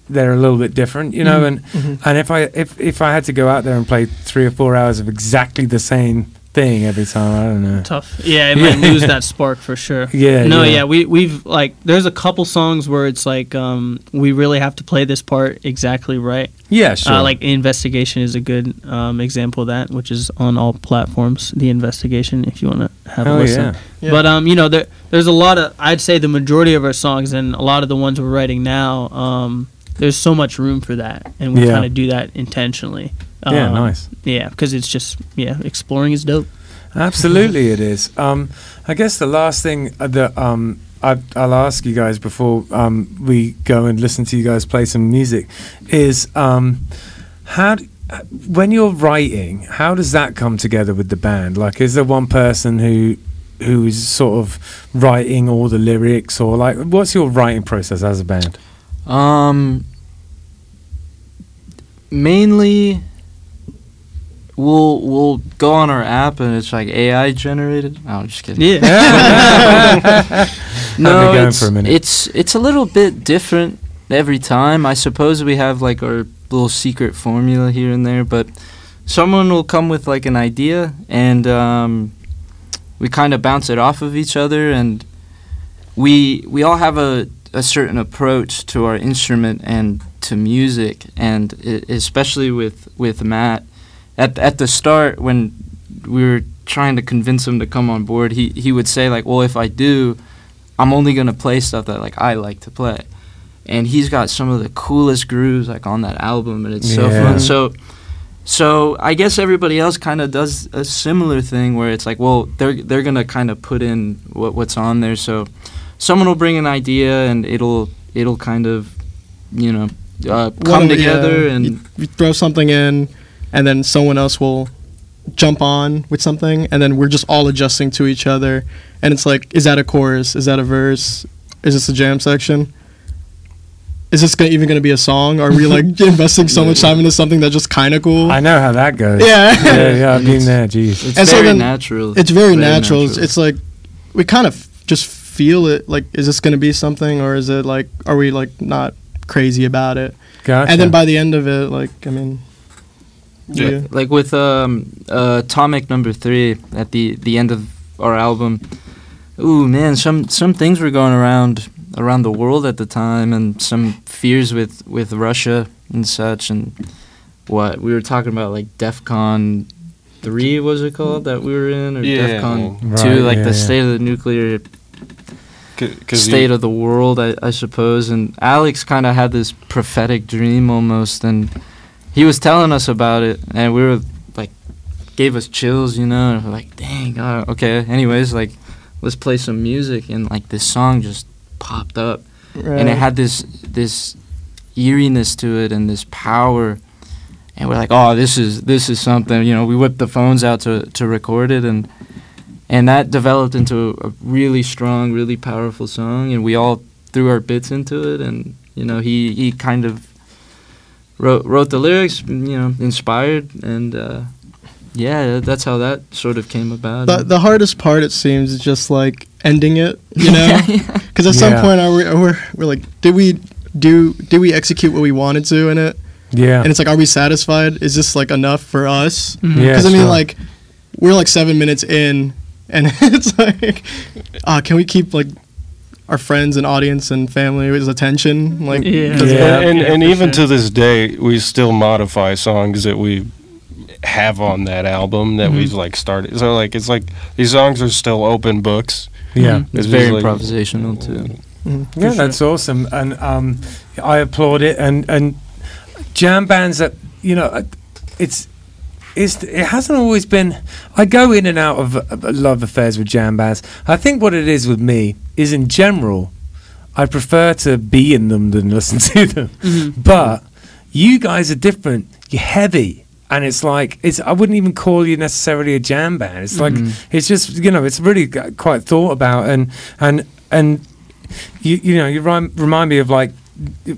they're a little bit different you know Mhm. and Mhm. and if i if if i had to go out there and play three or four hours of exactly the same thing every time i don't know tough. Yeah, it might Yeah. lose *laughs* that spark for sure. *laughs* yeah no, yeah, yeah. we we've like there's a couple songs where it's like um we really have to play this part exactly right. yeah sure Uh, like investigation is a good um, example of that, which is on all platforms. The investigation, if you want to have a oh listen. yeah Yeah. But um, you know, there, there's a lot of I'd say the majority of our songs and a lot of the ones we're writing now. Um, there's so much room for that, and we Yeah. kind of do that intentionally. yeah Um, nice Yeah, because it's just yeah, exploring is dope. Absolutely, *laughs* it is. Um, I guess the last thing uh, that um, I, I'll ask you guys before um, we go and listen to you guys play some music is um, how, d- uh, when you're writing, how does that come together with the band? Like, is there one person who who is sort of writing all the lyrics, or like, what's your writing process as a band? Um, mainly, we'll we'll go on our app and it's like AI generated. No, I'm just kidding. Yeah. *laughs* no, it's, for a minute. it's it's a little bit different every time. I suppose we have like our little secret formula here and there, but someone will come with like an idea and um, we kind of bounce it off of each other and we we all have a, a certain approach to our instrument and to music and i especially with with Matt. At at the start when we were trying to convince him to come on board he he would say like well if I do I'm only going to play stuff that like I like to play. And he's got some of the coolest grooves like on that album and it's so fun. So so I guess everybody else kind of does a similar thing where it's like, well, they're they're gonna kind of put in what what's on there. So someone will bring an idea and it'll it'll kind of, you know, uh, One come of- yeah, together and you, you throw something in, and then someone else will jump on with something, and then we're just all adjusting to each other. And it's like, is that a chorus? Is that a verse? Is this a jam section? Is this gonna, even going to be a song? Are we *laughs* like investing so much time into something that's just kind of cool? I know how that goes. Yeah. yeah, yeah. I've And *laughs* been it's- there. Jeez. it's And so very then natural. it's very, Very natural. It's, natural. it's like we kind of just feel it. Like, is this going to be something, or is it like, are we like not crazy about it? Gotcha. And then by the end of it, like, I mean, Yeah. yeah. like with um, uh, Atomic Number Three at the the end of our album. Ooh man, some some things were going around around the world at the time, and some fears with with Russia and such, and what we were talking about like DefCon three was it called that we were in, or Yeah. DefCon Right, two, like yeah, the yeah. state of the nuclear Because state of the world, I, I suppose. And Alex kind of had this prophetic dream almost, and he was telling us about it, and we were like, gave us chills, you know. And we're like, dang, uh, okay. Anyways, like, let's play some music, and like this song just popped up, and it had this this eeriness to it and this power. And we're like, oh, this is this is something. You know, we whipped the phones out to to record it, and and that developed into a really strong, really powerful song, and we all threw our bits into it, and you know, he he kind of wrote wrote the lyrics, you know, inspired, and uh, yeah, that's how that sort of came about. The, the hardest part, it seems, is just like ending it, you know? *laughs* yeah, yeah. Because at some Yeah. point, are we, are we're, we're like, did we do did we execute what we wanted to in it? yeah. And it's like, are we satisfied? Is this like enough for us? Mhm. Yeah, Because I mean, sure. like, we're like seven minutes in, and *laughs* it's like, ah, can we keep like our friends and audience and family's attention. Like, Yeah. 'cause- Yeah. and yeah, and even sure. to this day, we still modify songs that we have on that album that we've like started. So like it's like these songs are still open books. Yeah. It's It's very like- improvisational too. Mhm, Yeah, sure. that's awesome, and um, I applaud it. And and jam bands that you know, uh, it's it's it hasn't always been. I go in and out of love affairs with jam bands. I think what it is with me is in general, I prefer to be in them than listen *laughs* to them. Mm-hmm. But you guys are different. You're heavy. And it's like it's. I wouldn't even call you necessarily a jam band. It's like mm-hmm. it's just you know it's really quite thought about and and and you you know you rhyme, remind me of like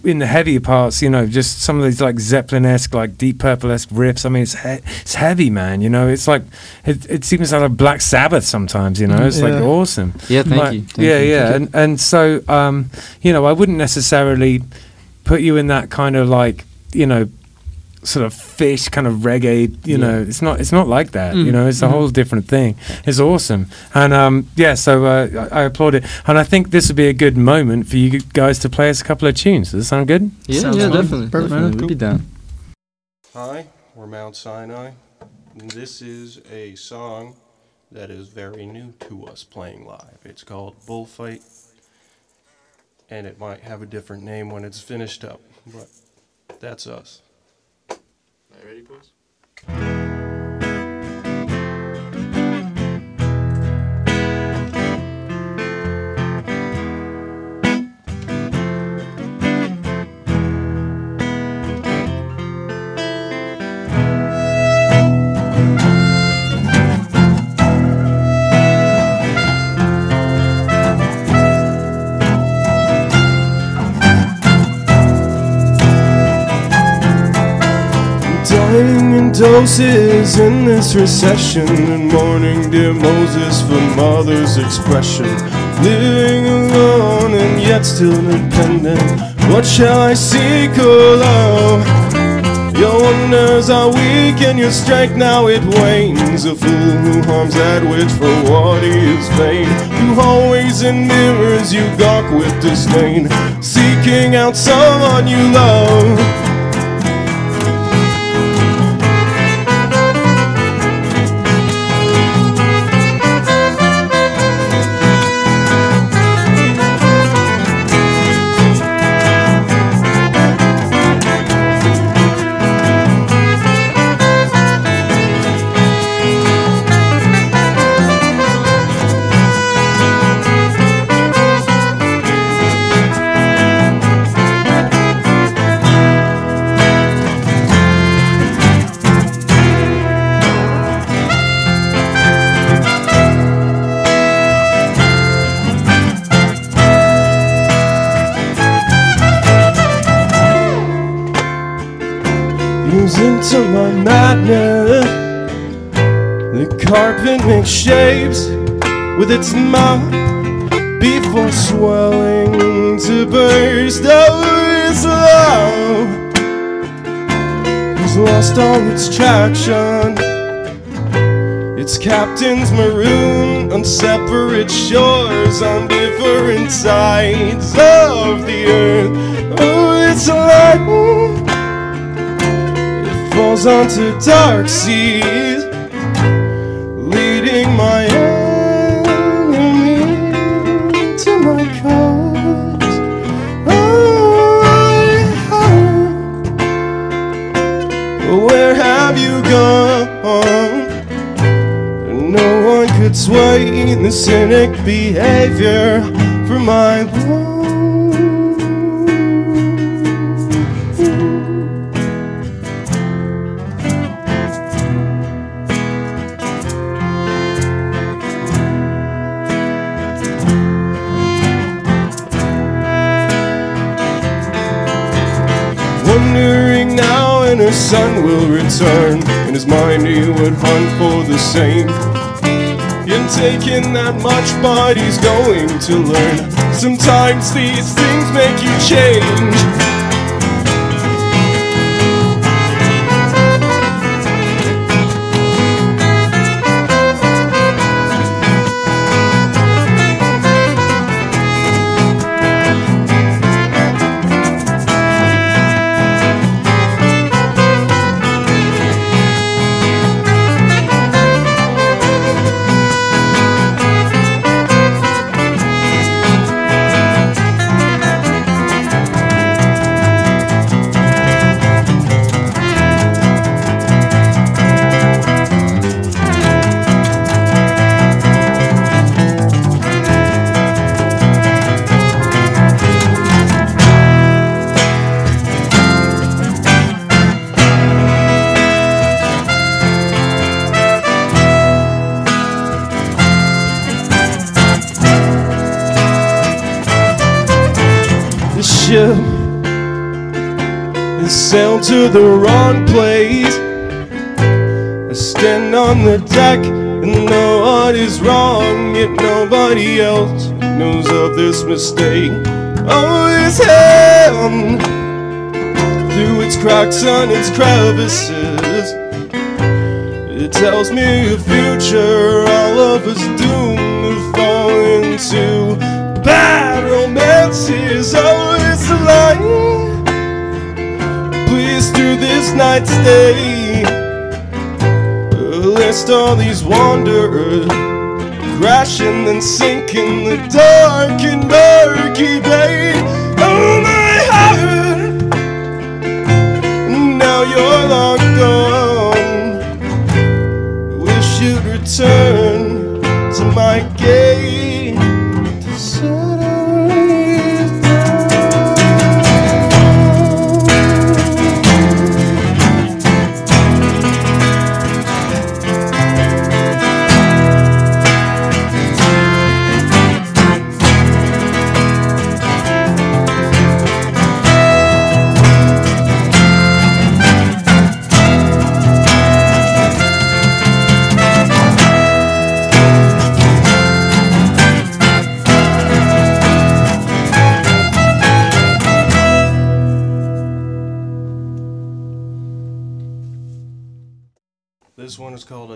in the heavier parts you know just some of these like zeppelin-esque like deep purple-esque riffs i mean it's he- it's heavy man you know? It's like it, it seems like a black sabbath sometimes you know? It's like awesome. Yeah, thank Like, you. Thank yeah you. yeah and and so um you know i wouldn't necessarily put you in that kind of like you know sort of Phish kind of reggae you Yeah. know it's not it's not like that you Mm. know it's a Mhm. whole different thing it's awesome and um yeah so uh, I, I applaud it and i think this would be a good moment for you guys to play us a couple of tunes does that sound good Yeah, Sounds yeah, fun. definitely. Perfect. definitely. We'd be down. Hi, we're Mount Sinai. And this is a song that is very new to us playing live. It's called Bullfight, and it might have a different name when it's finished up, but that's us. Ready, boys? Doses in this recession and mourning dear Moses for mother's expression. Living alone and yet still dependent. What shall I seek, oh love? Your wonders are weak and your strength now it wanes. A fool who harms that which for what he is vain. You always in mirrors you gawk with disdain, seeking out someone you love. Shapes with its mouth before swelling to burst. Oh, its love has lost all its traction. Its captains maroon on separate shores on different sides of the earth. Oh, it's life falls onto dark seas, Could sway the cynic behavior for my love. Wondering now when her son will return. In his mind, he would hunt for the same. In taking that much, but he's going to learn. Sometimes these things make you change. To the wrong place. I stand on the deck and know what is wrong, yet nobody else knows of this mistake. Oh, this hand through its cracks and its crevices. It tells me a future all of us doomed to fall into bad romances. Oh, it's a lie. Please night's stay. List all these wanderers crashing and sinking the dark and murky bay. Oh, my heart. Now you're long gone. Wish you'd return to my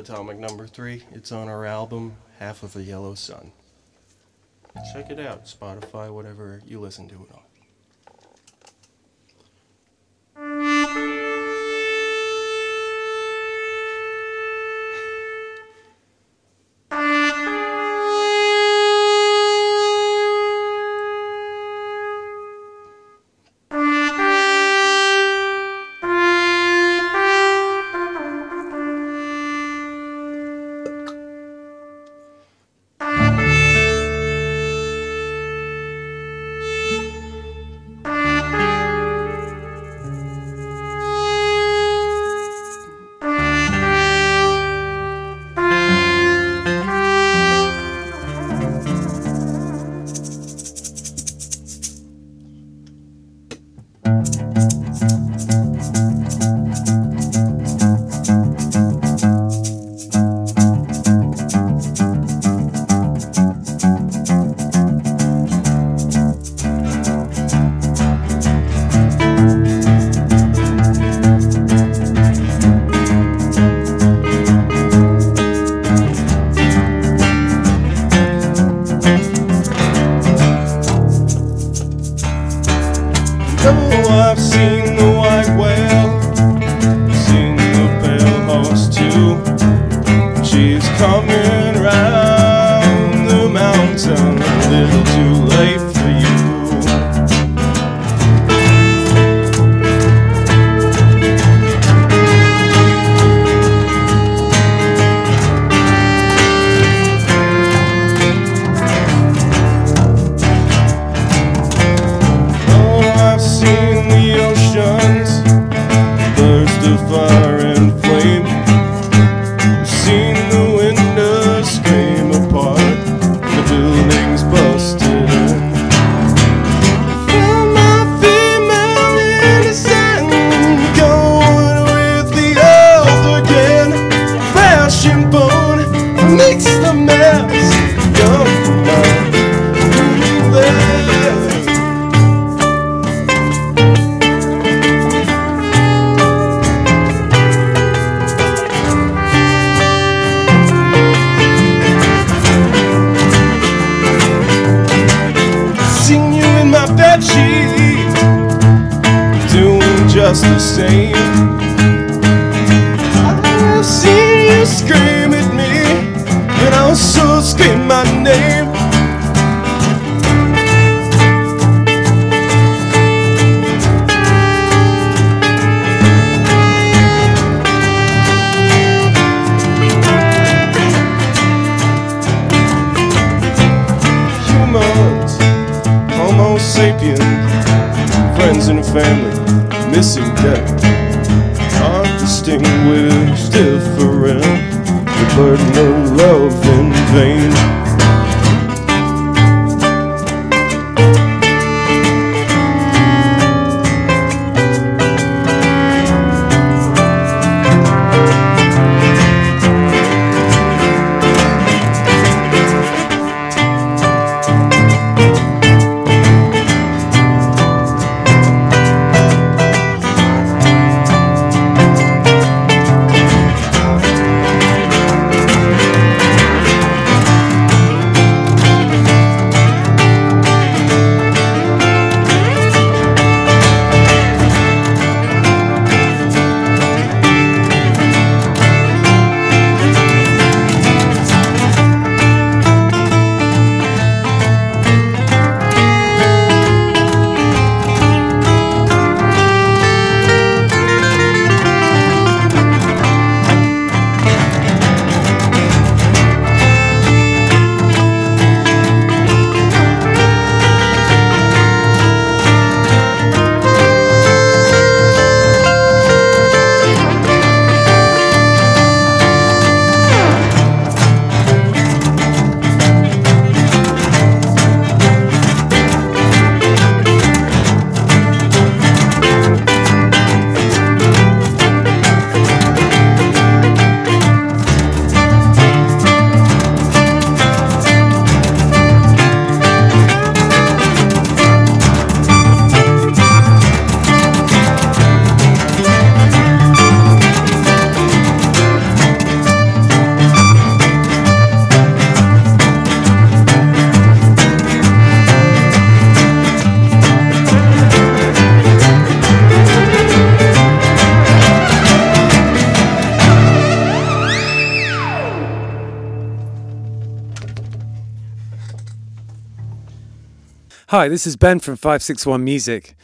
one is called Atomic Number Three. It's on our album Half of a Yellow Sun. Check it out, Spotify, whatever you listen to it on. *laughs* Hi, this is Ben from 561 Music.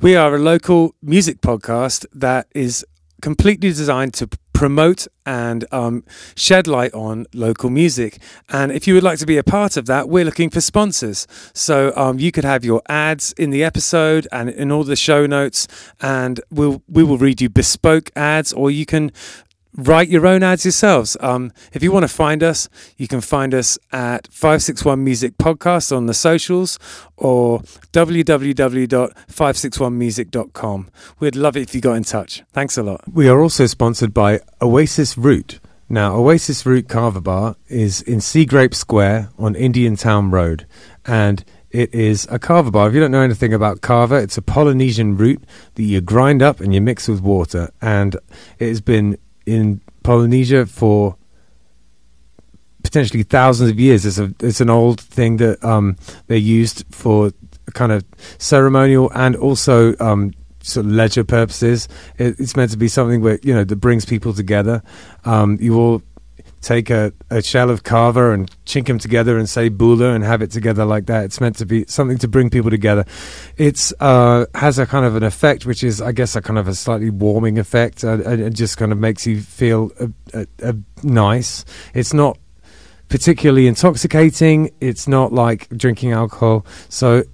We are a local music podcast that is completely designed to promote and um, shed light on local music. And if you would like to be a part of that, we're looking for sponsors. So um, you could have your ads in the episode and in all the show notes, and we'll we will read you bespoke ads, or you can write your own ads yourselves. Um, if you want to find us, you can find us at 561 Music Podcast on the socials or www.561music.com. We'd love it if you got in touch. Thanks a lot. We are also sponsored by Oasis Root. Now, Oasis Root Kava Bar is in Sea Grape Square on Indiantown Road, and it is a kava bar. If you don't know anything about kava, it's a Polynesian root that you grind up and you mix with water, and it has been in Polynesia for potentially thousands of years. It's a it's an old thing that um, they used for kind of ceremonial and also um, sort of leisure purposes. It, it's meant to be something where you know that brings people together. Um, you all take a, a shell of kava and chink them together and say bula and have it together like that. It's meant to be something to bring people together. It's uh, has a kind of an effect, which is, I guess, a kind of a slightly warming effect. Uh, it just kind of makes you feel uh, uh, uh, nice. It's not particularly intoxicating. It's not like drinking alcohol. So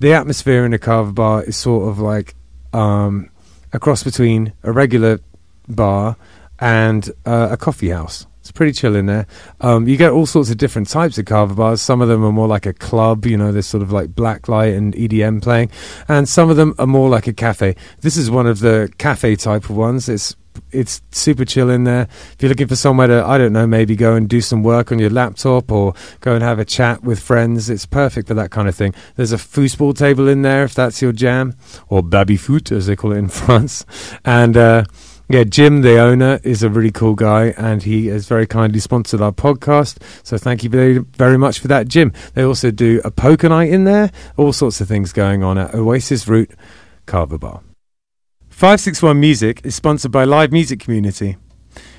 the atmosphere in a kava bar is sort of like um, a cross between a regular bar and uh, a coffee house. It's pretty chill in there. Um, you get all sorts of different types of kava bars. Some of them are more like a club, you know, there's sort of like black light and EDM playing, and some of them are more like a cafe. This is one of the cafe type of ones. It's it's super chill in there. If you're looking for somewhere to, I don't know, maybe go and do some work on your laptop or go and have a chat with friends, it's perfect for that kind of thing. There's a foosball table in there if that's your jam, or baby foot as they call it in *laughs* France, and. Uh, yeah, Jim, the owner, is a really cool guy, and he has very kindly sponsored our podcast. So thank you very, very much for that, Jim. They also do a poker night in there, all sorts of things going on at Oasis Root Kava Bar. 561 Music is sponsored by Live Music Community.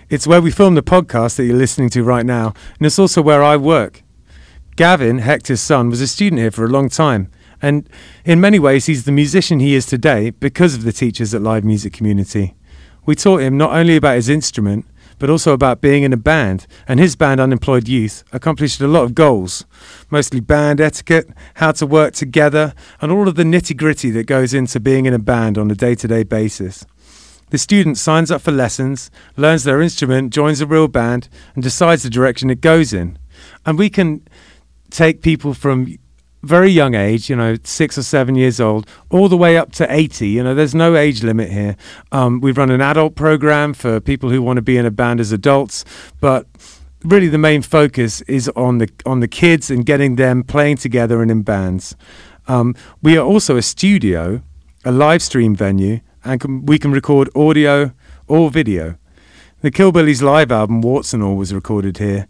It's where we film the podcast that you're listening to right now, and it's also where I work. Gavin, Hector's son, was a student here for a long time, and in many ways, he's the musician he is today because of the teachers at Live Music Community. We taught him not only about his instrument, but also about being in a band, and his band, Unemployed Youth, accomplished a lot of goals, mostly band etiquette, how to work together, and all of the nitty gritty that goes into being in a band on a day to day basis. The student signs up for lessons, learns their instrument, joins a real band, and decides the direction it goes in. And we can take people from very young age, you know, six or seven years old, all the way up to 80. You know, there's no age limit here. Um, we run an adult program for people who want to be in a band as adults, but really the main focus is on the on the kids and getting them playing together and in bands. Um, we are also a studio, a live stream venue, and can, we can record audio or video. The Killbillies live album, Warts and All, was recorded here.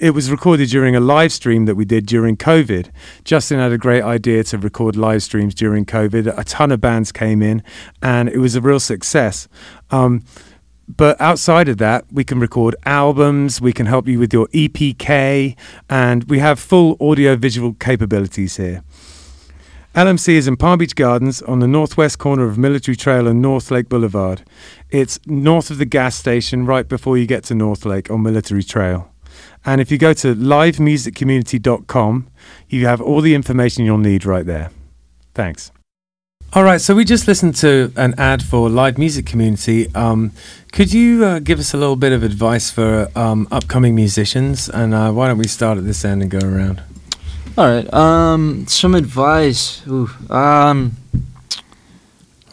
It was recorded during a live stream that we did during COVID. Justin had a great idea to record live streams during COVID. A ton of bands came in, and it was a real success. Um, but outside of that, we can record albums, we can help you with your EPK, and we have full audio visual capabilities here. LMC is in Palm Beach Gardens on the northwest corner of Military Trail and North Lake Boulevard. It's north of the gas station, right before you get to North Lake on Military Trail. And if you go to livemusiccommunity.com, you have all the information you'll need right there. Thanks. All right, so we just listened to an ad for Live Music Community. Um, could you uh, give us a little bit of advice for um, upcoming musicians? And uh, why don't we start at this end and go around? All right. Um, some advice. Ooh, um,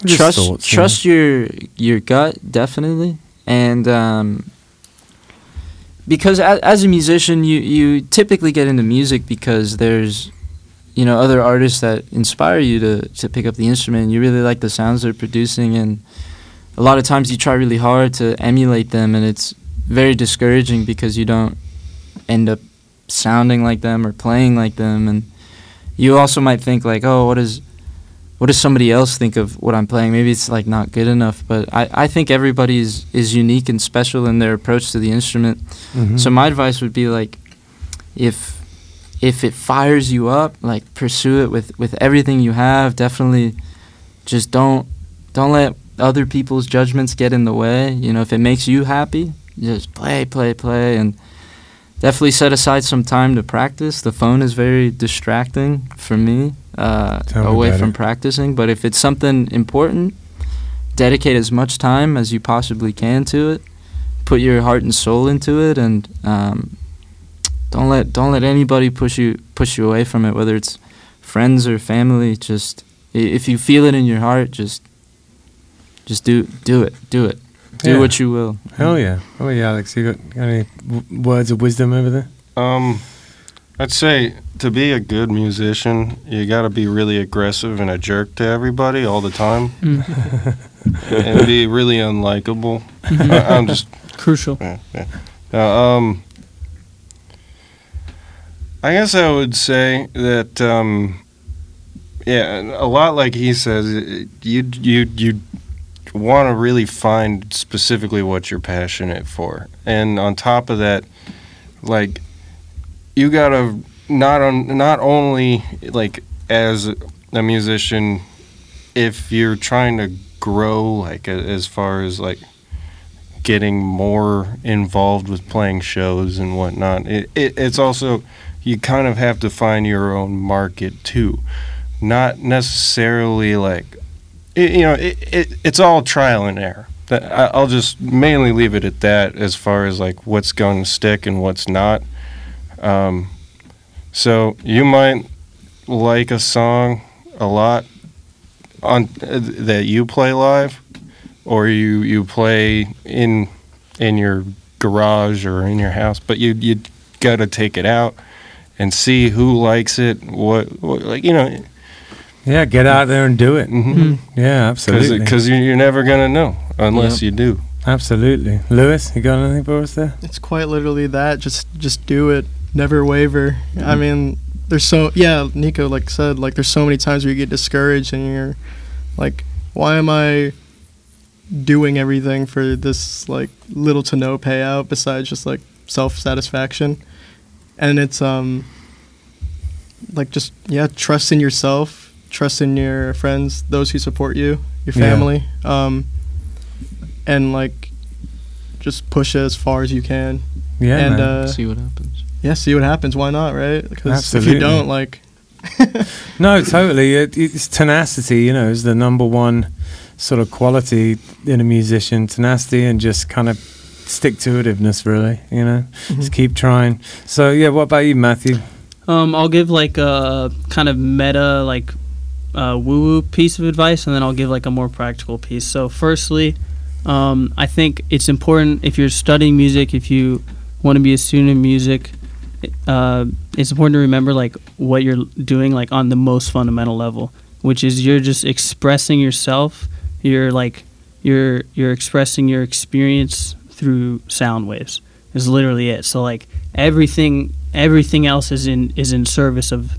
Just trust thoughts, yeah. trust your your gut definitely, and um, because as, as a musician, you you typically get into music because there's you know other artists that inspire you to to pick up the instrument. You really like the sounds they're producing, and a lot of times you try really hard to emulate them, and it's very discouraging because you don't end up sounding like them or playing like them, and you also might think like, oh, what is what does somebody else think of what I'm playing? Maybe it's like not good enough, but I, I think everybody is, is unique and special in their approach to the instrument. Mhm. So my advice would be like, if if it fires you up, like pursue it with with everything you have. Definitely, just don't don't let other people's judgments get in the way. You know, if it makes you happy, just play, play, play, and definitely set aside some time to practice. The phone is very distracting for me uh, away from it. practicing. But if it's something important, dedicate as much time as you possibly can to it. Put your heart and soul into it, and um, don't let don't let anybody push you push you away from it. Whether it's friends or family, just if you feel it in your heart, just just do do it, do it, do Yeah. what you will. Hell yeah. Oh yeah, Alex, you got, got any w- words of wisdom over there? Um, I'd say to be a good musician, you got to be really aggressive and a jerk to everybody all the time, and be really unlikable. I, I'm just Crucial. yeah, yeah. Now, um, I guess I would say that, um, yeah, a lot like he says, you you you want to really find specifically what you're passionate for, and on top of that, like you gotta not on not only like as a musician, if you're trying to grow, like as far as like getting more involved with playing shows and whatnot. It, it, it's also you kind of have to find your own market too, not necessarily like it, you know it, it, it's all trial and error. I'll just mainly leave it at that as far as like what's going to stick and what's not. Um, so you might like a song a lot on uh, that you play live or you you play in in your garage or in your house, but you you got to take it out and see who likes it. What, what like you know, Yeah, get out there and do it. because Yeah, absolutely. because you're never gonna know unless you do. absolutely. Lewis, you got anything for us there? It's quite literally that. Just just do it. Never waver. I Mm-hmm. mean, there's so yeah. Nico like said like there's so many times where you get discouraged and you're like, why am I doing everything for this like little to no payout besides just like self satisfaction? And it's um like just yeah, trust in yourself, trust in your friends, those who support you, your Yeah. family, um, and like just push it as far as you can. Yeah, and man. uh, See what happens. yeah, see what happens. Why not, right? Because if you don't, like, *laughs* *laughs* No, totally. It, it's tenacity, you know, is the number one sort of quality in a musician. Tenacity and just kind of stick to itiveness, really, you know, just keep trying. So, yeah, what about you, Matthew? Um, I'll give like a kind of meta, like uh, woo woo piece of advice, and then I'll give like a more practical piece. So, firstly, um, I think it's important if you're studying music, if you want to be a student of music, uh, it's important to remember like what you're doing, like on the most fundamental level, which is you're just expressing yourself. You're like you're you're expressing your experience through sound waves. Is literally it. So like everything everything else is in is in service of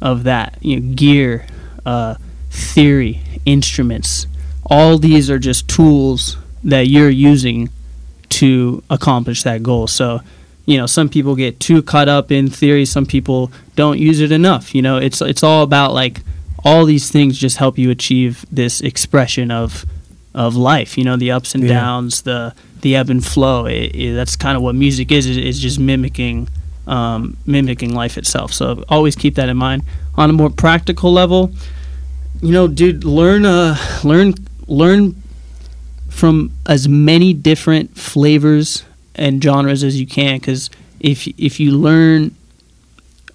of that. You know, gear, uh, theory, instruments. All these are just tools that you're using to accomplish that goal. So, you know, some people get too caught up in theory, some people don't use it enough. You know, it's it's all about like all these things just help you achieve this expression of of life. You know, the ups and Yeah. downs, the the ebb and flow. It, it, that's kind of what music is. It's just mimicking um, mimicking life itself. So always keep that in mind. On a more practical level, you know, dude, learn uh learn learn from as many different flavors and genres as you can because if if you learn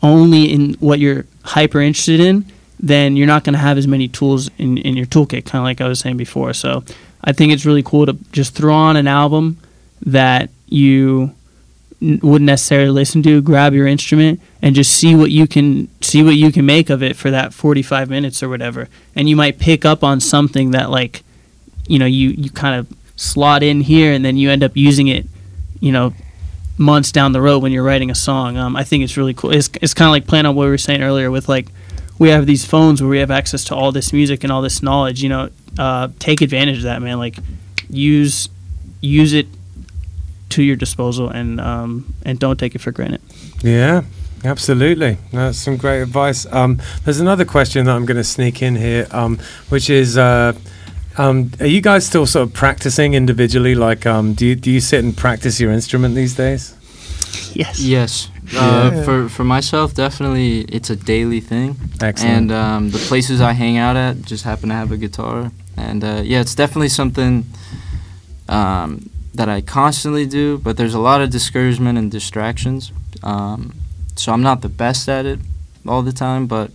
only in what you're hyper interested in then you're not going to have as many tools in, in your toolkit kind of like i was saying before. So i think it's really cool to just throw on an album that you n- wouldn't necessarily listen to grab your instrument and just see what you can see what you can make of it for that 45 minutes or whatever. And you might pick up on something that like you know you you kind of slot in here and then you end up using it you know months down the road when you're writing a song. Um, i think it's really cool. It's, it's kind of like playing on what we were saying earlier with like we have these phones where we have access to all this music and all this knowledge you know uh, take advantage of that man. Like use use it to your disposal and um, and don't take it for granted. Yeah, Absolutely, that's some great advice. Um, there's another question that I'm going to sneak in here, um, which is, uh, um, are you guys still sort of practicing individually? Like, um, do you do you sit and practice your instrument these days? Yes. Yes. Uh, Yeah. For for myself, definitely, it's a daily thing. Excellent. And um, the places I hang out at just happen to have a guitar. And uh, yeah, it's definitely something um, that I constantly do, but there's a lot of discouragement and distractions. Um, so I'm not the best at it all the time, but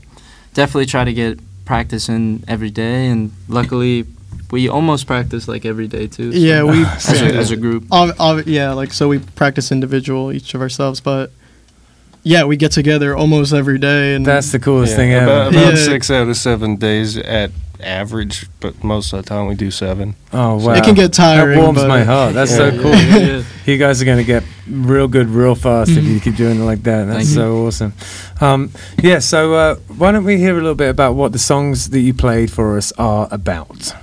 definitely try to get practice in every day. And luckily, we almost practice like every day too. so- Yeah, we *laughs* as, a, as a group. Ob- ob- yeah, like so we practice individual each of ourselves, but yeah, we get together almost every day, and That's the coolest Yeah, thing ever. about, about Yeah. six out of seven days at average, but most of the time we do seven. oh wow, it can get tiring. That warms but my heart. That's so Yeah. cool. *laughs* Yeah. You guys are going to get real good real fast if you keep doing it like that. That's Thank so awesome. Um, yeah, so uh, why don't we hear a little bit about what the songs that you played for us are about?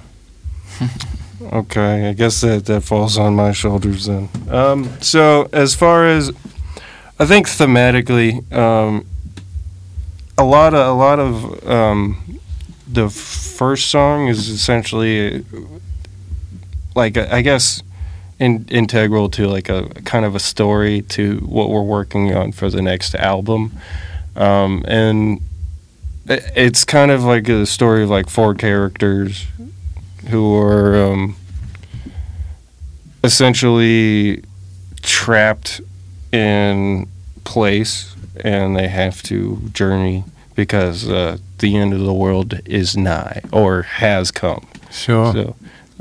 *laughs* Okay, I guess that that falls on my shoulders then. Um, so as far as I think thematically, um, a lot of a lot of um, the first song is essentially like I guess in, integral to like a kind of a story to what we're working on for the next album, um, and it's kind of like a story of like four characters who are um, essentially trapped in place and they have to journey because uh, the end of the world is nigh or has come. Sure. So,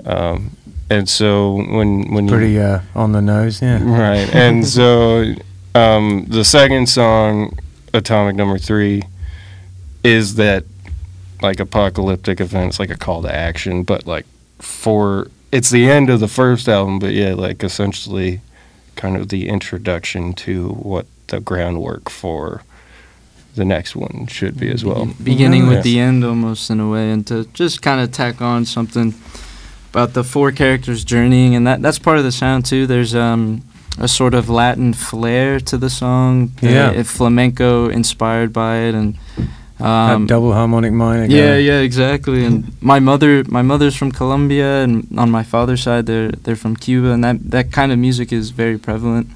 um, and so when when you Pretty uh, on the nose, yeah. Right. *laughs* And so um, the second song, Atomic Number Three, is that like apocalyptic events, like a call to action, but like for it's the end of the first album, but yeah, like essentially kind of the introduction to what the groundwork for the next one should be as well. beginning Yeah. with the end almost in a way and to just kind of tack on something about the four characters journeying and that that's part of the sound too there's um a sort of latin flair to the song Yeah. uh, flamenco inspired by it and that um double harmonic minor. yeah, yeah, exactly. And my mother, my mother's from Colombia, and on my father's side, they're they're from Cuba, and that that kind of music is very prevalent.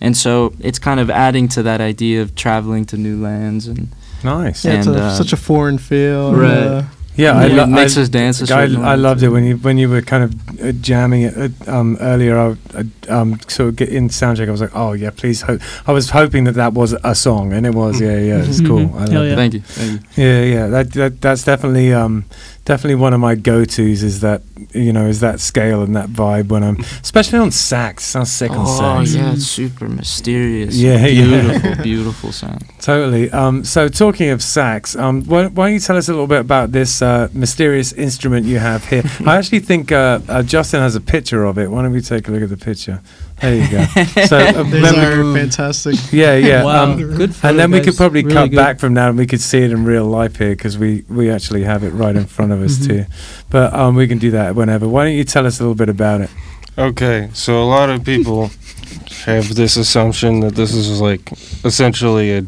And so it's kind of adding to that idea of traveling to new lands, and Nice. yeah, it's a, uh, such a foreign feel. Right. uh, Yeah, I, it lo- makes I, us dance. a I, I loved it when you when you were kind of uh, jamming it uh, um, earlier. I, I um, sort of get in soundcheck. I was like, oh yeah, please. Ho-. I was hoping that that was a song, and it was. Yeah, yeah, it's *laughs* cool. I Hell loved yeah. it. Thank you, thank you. Yeah, yeah. That, that that's definitely um definitely one of my go tos. Is that you know is that scale and that vibe when I'm especially on sax. Sounds sick on Oh sax. yeah, it's super mysterious. Yeah, yeah. beautiful, *laughs* beautiful sound. Totally. Um, so talking of sax, um, why, why don't you tell us a little bit about this uh, mysterious instrument you have here? *laughs* I actually think uh, uh, Justin has a picture of it. Why don't we take a look at the picture? There you go. *laughs* So uh, These then we- are fantastic. yeah, yeah. Wow. Um, Good and then we could probably Really cut good. back from that and we could see it in real life here because we, we actually have it right in front of us Mhm. too. But um, we can do that whenever. Why don't you tell us a little bit about it? Okay, so a lot of people have this assumption that this is like essentially a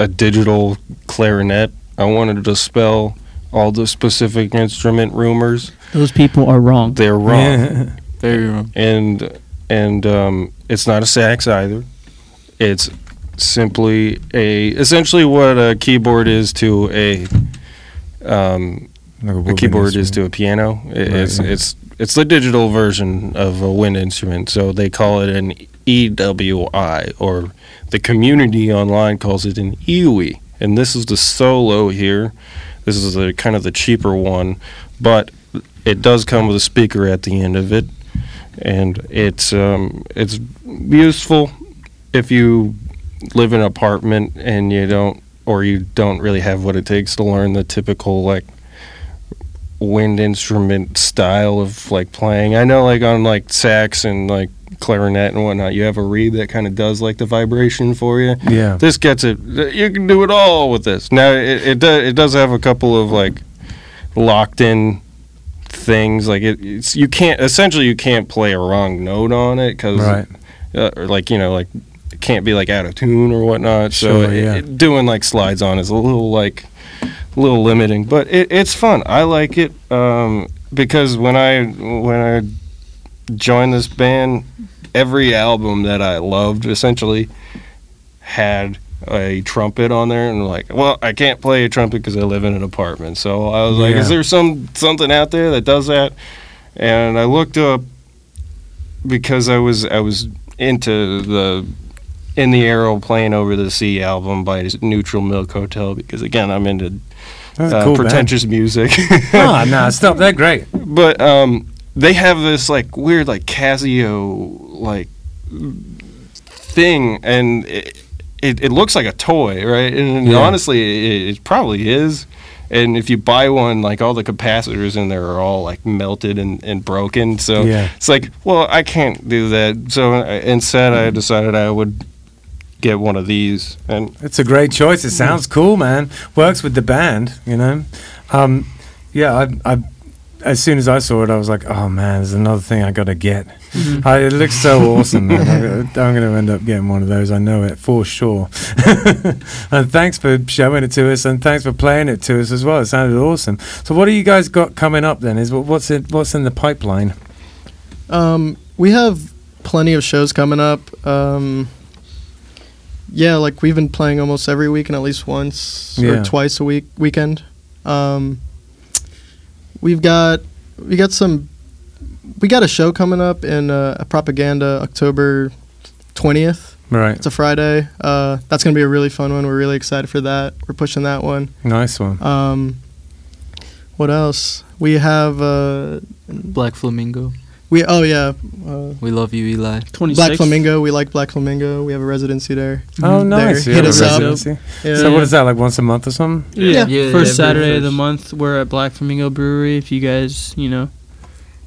a digital clarinet. I wanted to dispel all the specific instrument rumors. Those people are wrong. They're wrong, Yeah. Very wrong. and and um, it's not a sax either. It's simply a essentially what a keyboard is to a um, Like a woodwind keyboard is to a piano. I- Right, It's yeah. it's it's the digital version of a wind instrument. So they call it an EWI, or the community online calls it an EWI. And this is the solo here. This is the kind of the cheaper one, but it does come with a speaker at the end of it, and it's um, it's useful if you live in an apartment and you don't or you don't really have what it takes to learn the typical like wind instrument style of like playing. I know like on like sax and like clarinet and whatnot, you have a reed that kind of does like the vibration for you. Yeah. This gets it. You can do it all with this. Now it it does it does have a couple of like locked in things like it, it's you can't essentially you can't play a wrong note on it because Right. uh, or like you know like it can't be like out of tune or whatnot. so it- yeah. it- doing like slides on is a little like a little limiting, but it, it's fun. I like it um, because when I when I joined this band, every album that I loved essentially had a trumpet on there and like well i can't play a trumpet because i live in an apartment so i was like Yeah. is there some something out there that does that and i looked up because i was i was into the in the Aeroplane over the sea album by neutral milk hotel because again i'm into uh, cool band. pretentious music Oh, no, stop. They're great. but um, they have this like weird like Casio like thing, and it, it, it looks like a toy, right? And Yeah. honestly, it, it probably is. And if you buy one, like all the capacitors in there are all like melted and, and broken. So Yeah. it's like, well, I can't do that. So uh, instead, I decided I would get one of these. And It's a great choice. It sounds cool, man. Works with the band, you know. Um, yeah, I, I, as soon as I saw it, I was like, oh man, there's another thing I got to get. I, it looks so *laughs* awesome. I, I'm going to end up getting one of those. I know it for sure. *laughs* and thanks for showing it to us, and thanks for playing it to us as well. It sounded awesome. So, what do you guys got coming up then? Is what's it? What's in the pipeline? Um, we have plenty of shows coming up. Um, yeah, like we've been playing almost every week and at least once Yeah. or twice a week weekend. Um, we've got we got some we got a show coming up in uh, propaganda October twentieth. Right, It's a Friday. Uh, that's gonna be a really fun one. We're really excited for that. We're pushing that one. nice one. Um, what else? We have uh, Black Flamingo. We oh yeah. Uh, We love you, Eli. 26. Black Flamingo. We like Black Flamingo. We have a residency there. Oh, nice. There, You hit have a us up. residency? Yeah. So, what is that like? Once a month or something? Yeah, Yeah, first yeah, very Saturday of the month, we're at Black Flamingo Brewery. If you guys, you know,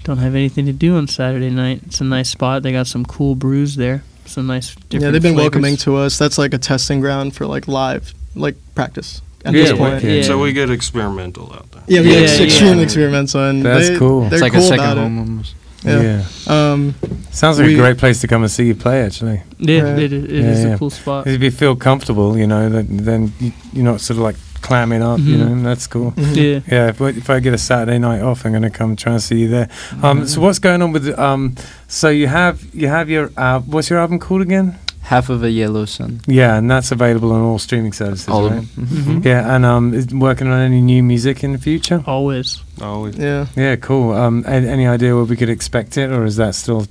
don't have anything to do on Saturday night, it's a nice spot. They got some cool brews there. Some nice different yeah, they've been flavors. welcoming to us. That's like a testing ground for like live, like practice at Yeah, this point. wicked. Yeah. so we get experimental out there. Yeah, we Yeah, ex- yeah. extremely experimental, and That's they, cool. They're it's like cool a second about home almost. It. Yeah. Um, Sounds like We- a great place to come and see you play, actually. Yeah, Right. it, it Yeah, is yeah. a cool spot. If you feel comfortable, you know, then, then you, you're not sort of like clamming up, you Mhm. know, that's cool. Yeah. Yeah, if, if I get a Saturday night off, I'm going to come try and see you there. Um, so what's going on with, um, so you have, you have your, uh, what's your album called again? Half of a yellow sun. Yeah, and that's available on all streaming services, All right? of them. Mhm. Yeah, and um, is working on any new music in the future? Always. Always. yeah. Yeah, cool. Um, a- any idea where we could expect it, or is that still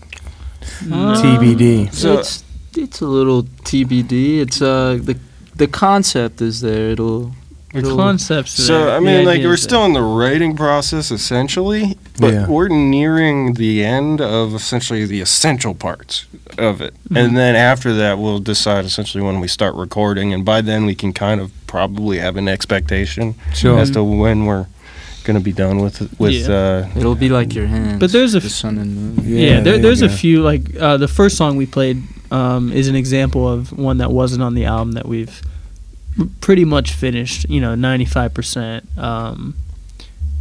TBD? So- it's it's a little TBD. It's uh the the concept is there. It'll The it'll- concepts. So there, I mean, like we're there. still in the writing process essentially, but Yeah. we're nearing the end of essentially the essential parts of it, Mhm. and then after that, we'll decide essentially when we start recording, and by then we can kind of probably have an expectation Sure. as to when we're going to be done with with. Uh, It'll be like your hands. But there's a the f- sun and moon. Yeah, Yeah, there, there you there's a few like uh, the first song we played um, is an example of one that wasn't on the album that we've pretty much finished. You know, ninety five percent um,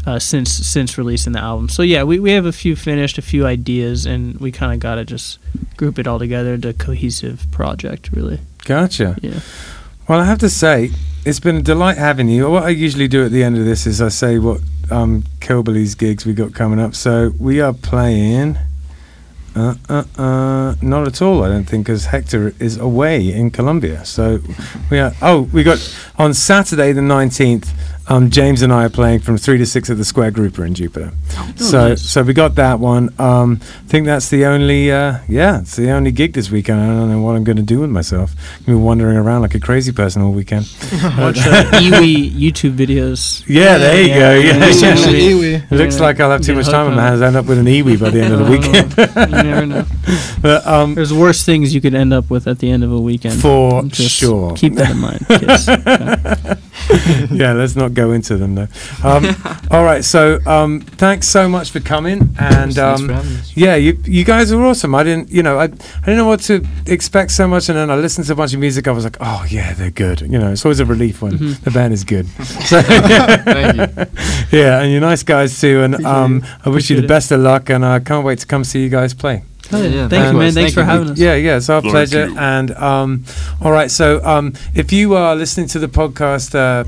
uh, since since releasing the album. So yeah, we, we have a few finished, a few ideas, and we kind of got to just group it all together into a cohesive project. Really, Gotcha. yeah. Well, I have to say, it's been a delight having you. What I usually do at the end of this is I say what um, Kilbilly's gigs we got coming up. So we are playing. Uh, uh, uh, not at all, I don't think, because Hector is away in Colombia. So we are. Oh, we got on Saturday the nineteenth. Um, James and I are playing from three to six at the Square Grouper in Jupiter. so, nice. so we got that one. Um, I think that's the only. Uh, yeah, it's the only gig this weekend. I don't know what I'm going to do with myself. I'm gonna be wandering around like a crazy person all weekend. *laughs* Watch uh, *laughs* EWI YouTube videos. Yeah, there you Yeah, go. yeah, Yeah, yeah. yeah. Especially *laughs* Yeah. EWI. It looks Yeah. like I'll have too Get much time on my on it. hands. End up with an EWI by the end of the Oh, weekend. you never know. but um, There's worse things you could end up with at the end of a weekend. for Just sure. Keep that in mind. Okay. yeah, let's not go into them though. Um, *laughs* all right, so um, thanks so much for coming, and um, yeah, you you guys are awesome. I didn't, you know, I I didn't know what to expect so much, and then I listened to a bunch of music. I was like, oh yeah, they're good. You know, it's always a relief when Mhm. the band is good. *laughs* So, *laughs* Thank yeah, and you're nice guys too, and um, I wish you the best of luck, and I can't wait to come see you guys play. Hell yeah. Yeah, Thank you, man. man. Thanks Thank for you. having us. Yeah, yeah, it's our Thank pleasure. you. And um, all right, so um, if you are listening to the podcast uh,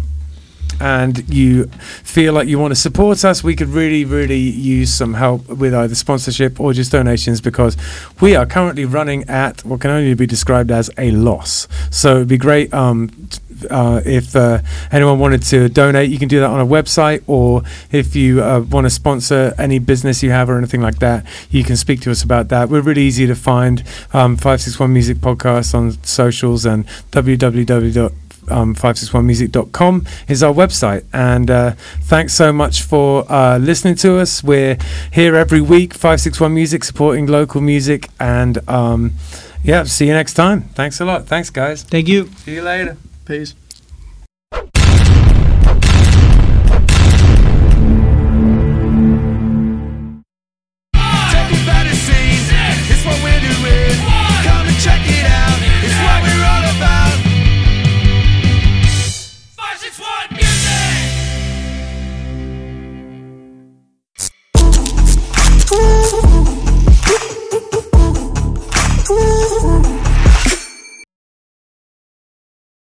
and you feel like you want to support us, we could really, really use some help with either sponsorship or just donations because we are currently running at what can only be described as a loss. So it'd be great. Um, uh, if uh, anyone wanted to donate, you can do that on a website, or if you uh, want to sponsor any business you have or anything like that, you can speak to us about that. We're really easy to find. Um, 561 Music Podcast on socials and www. Um, 561music.com is our website. And uh, thanks so much for uh, listening to us. We're here every week, 561 Music, supporting local music. And um, yeah, see you next time. Thanks a lot. Thanks, guys. Thank you. See you later. Peace.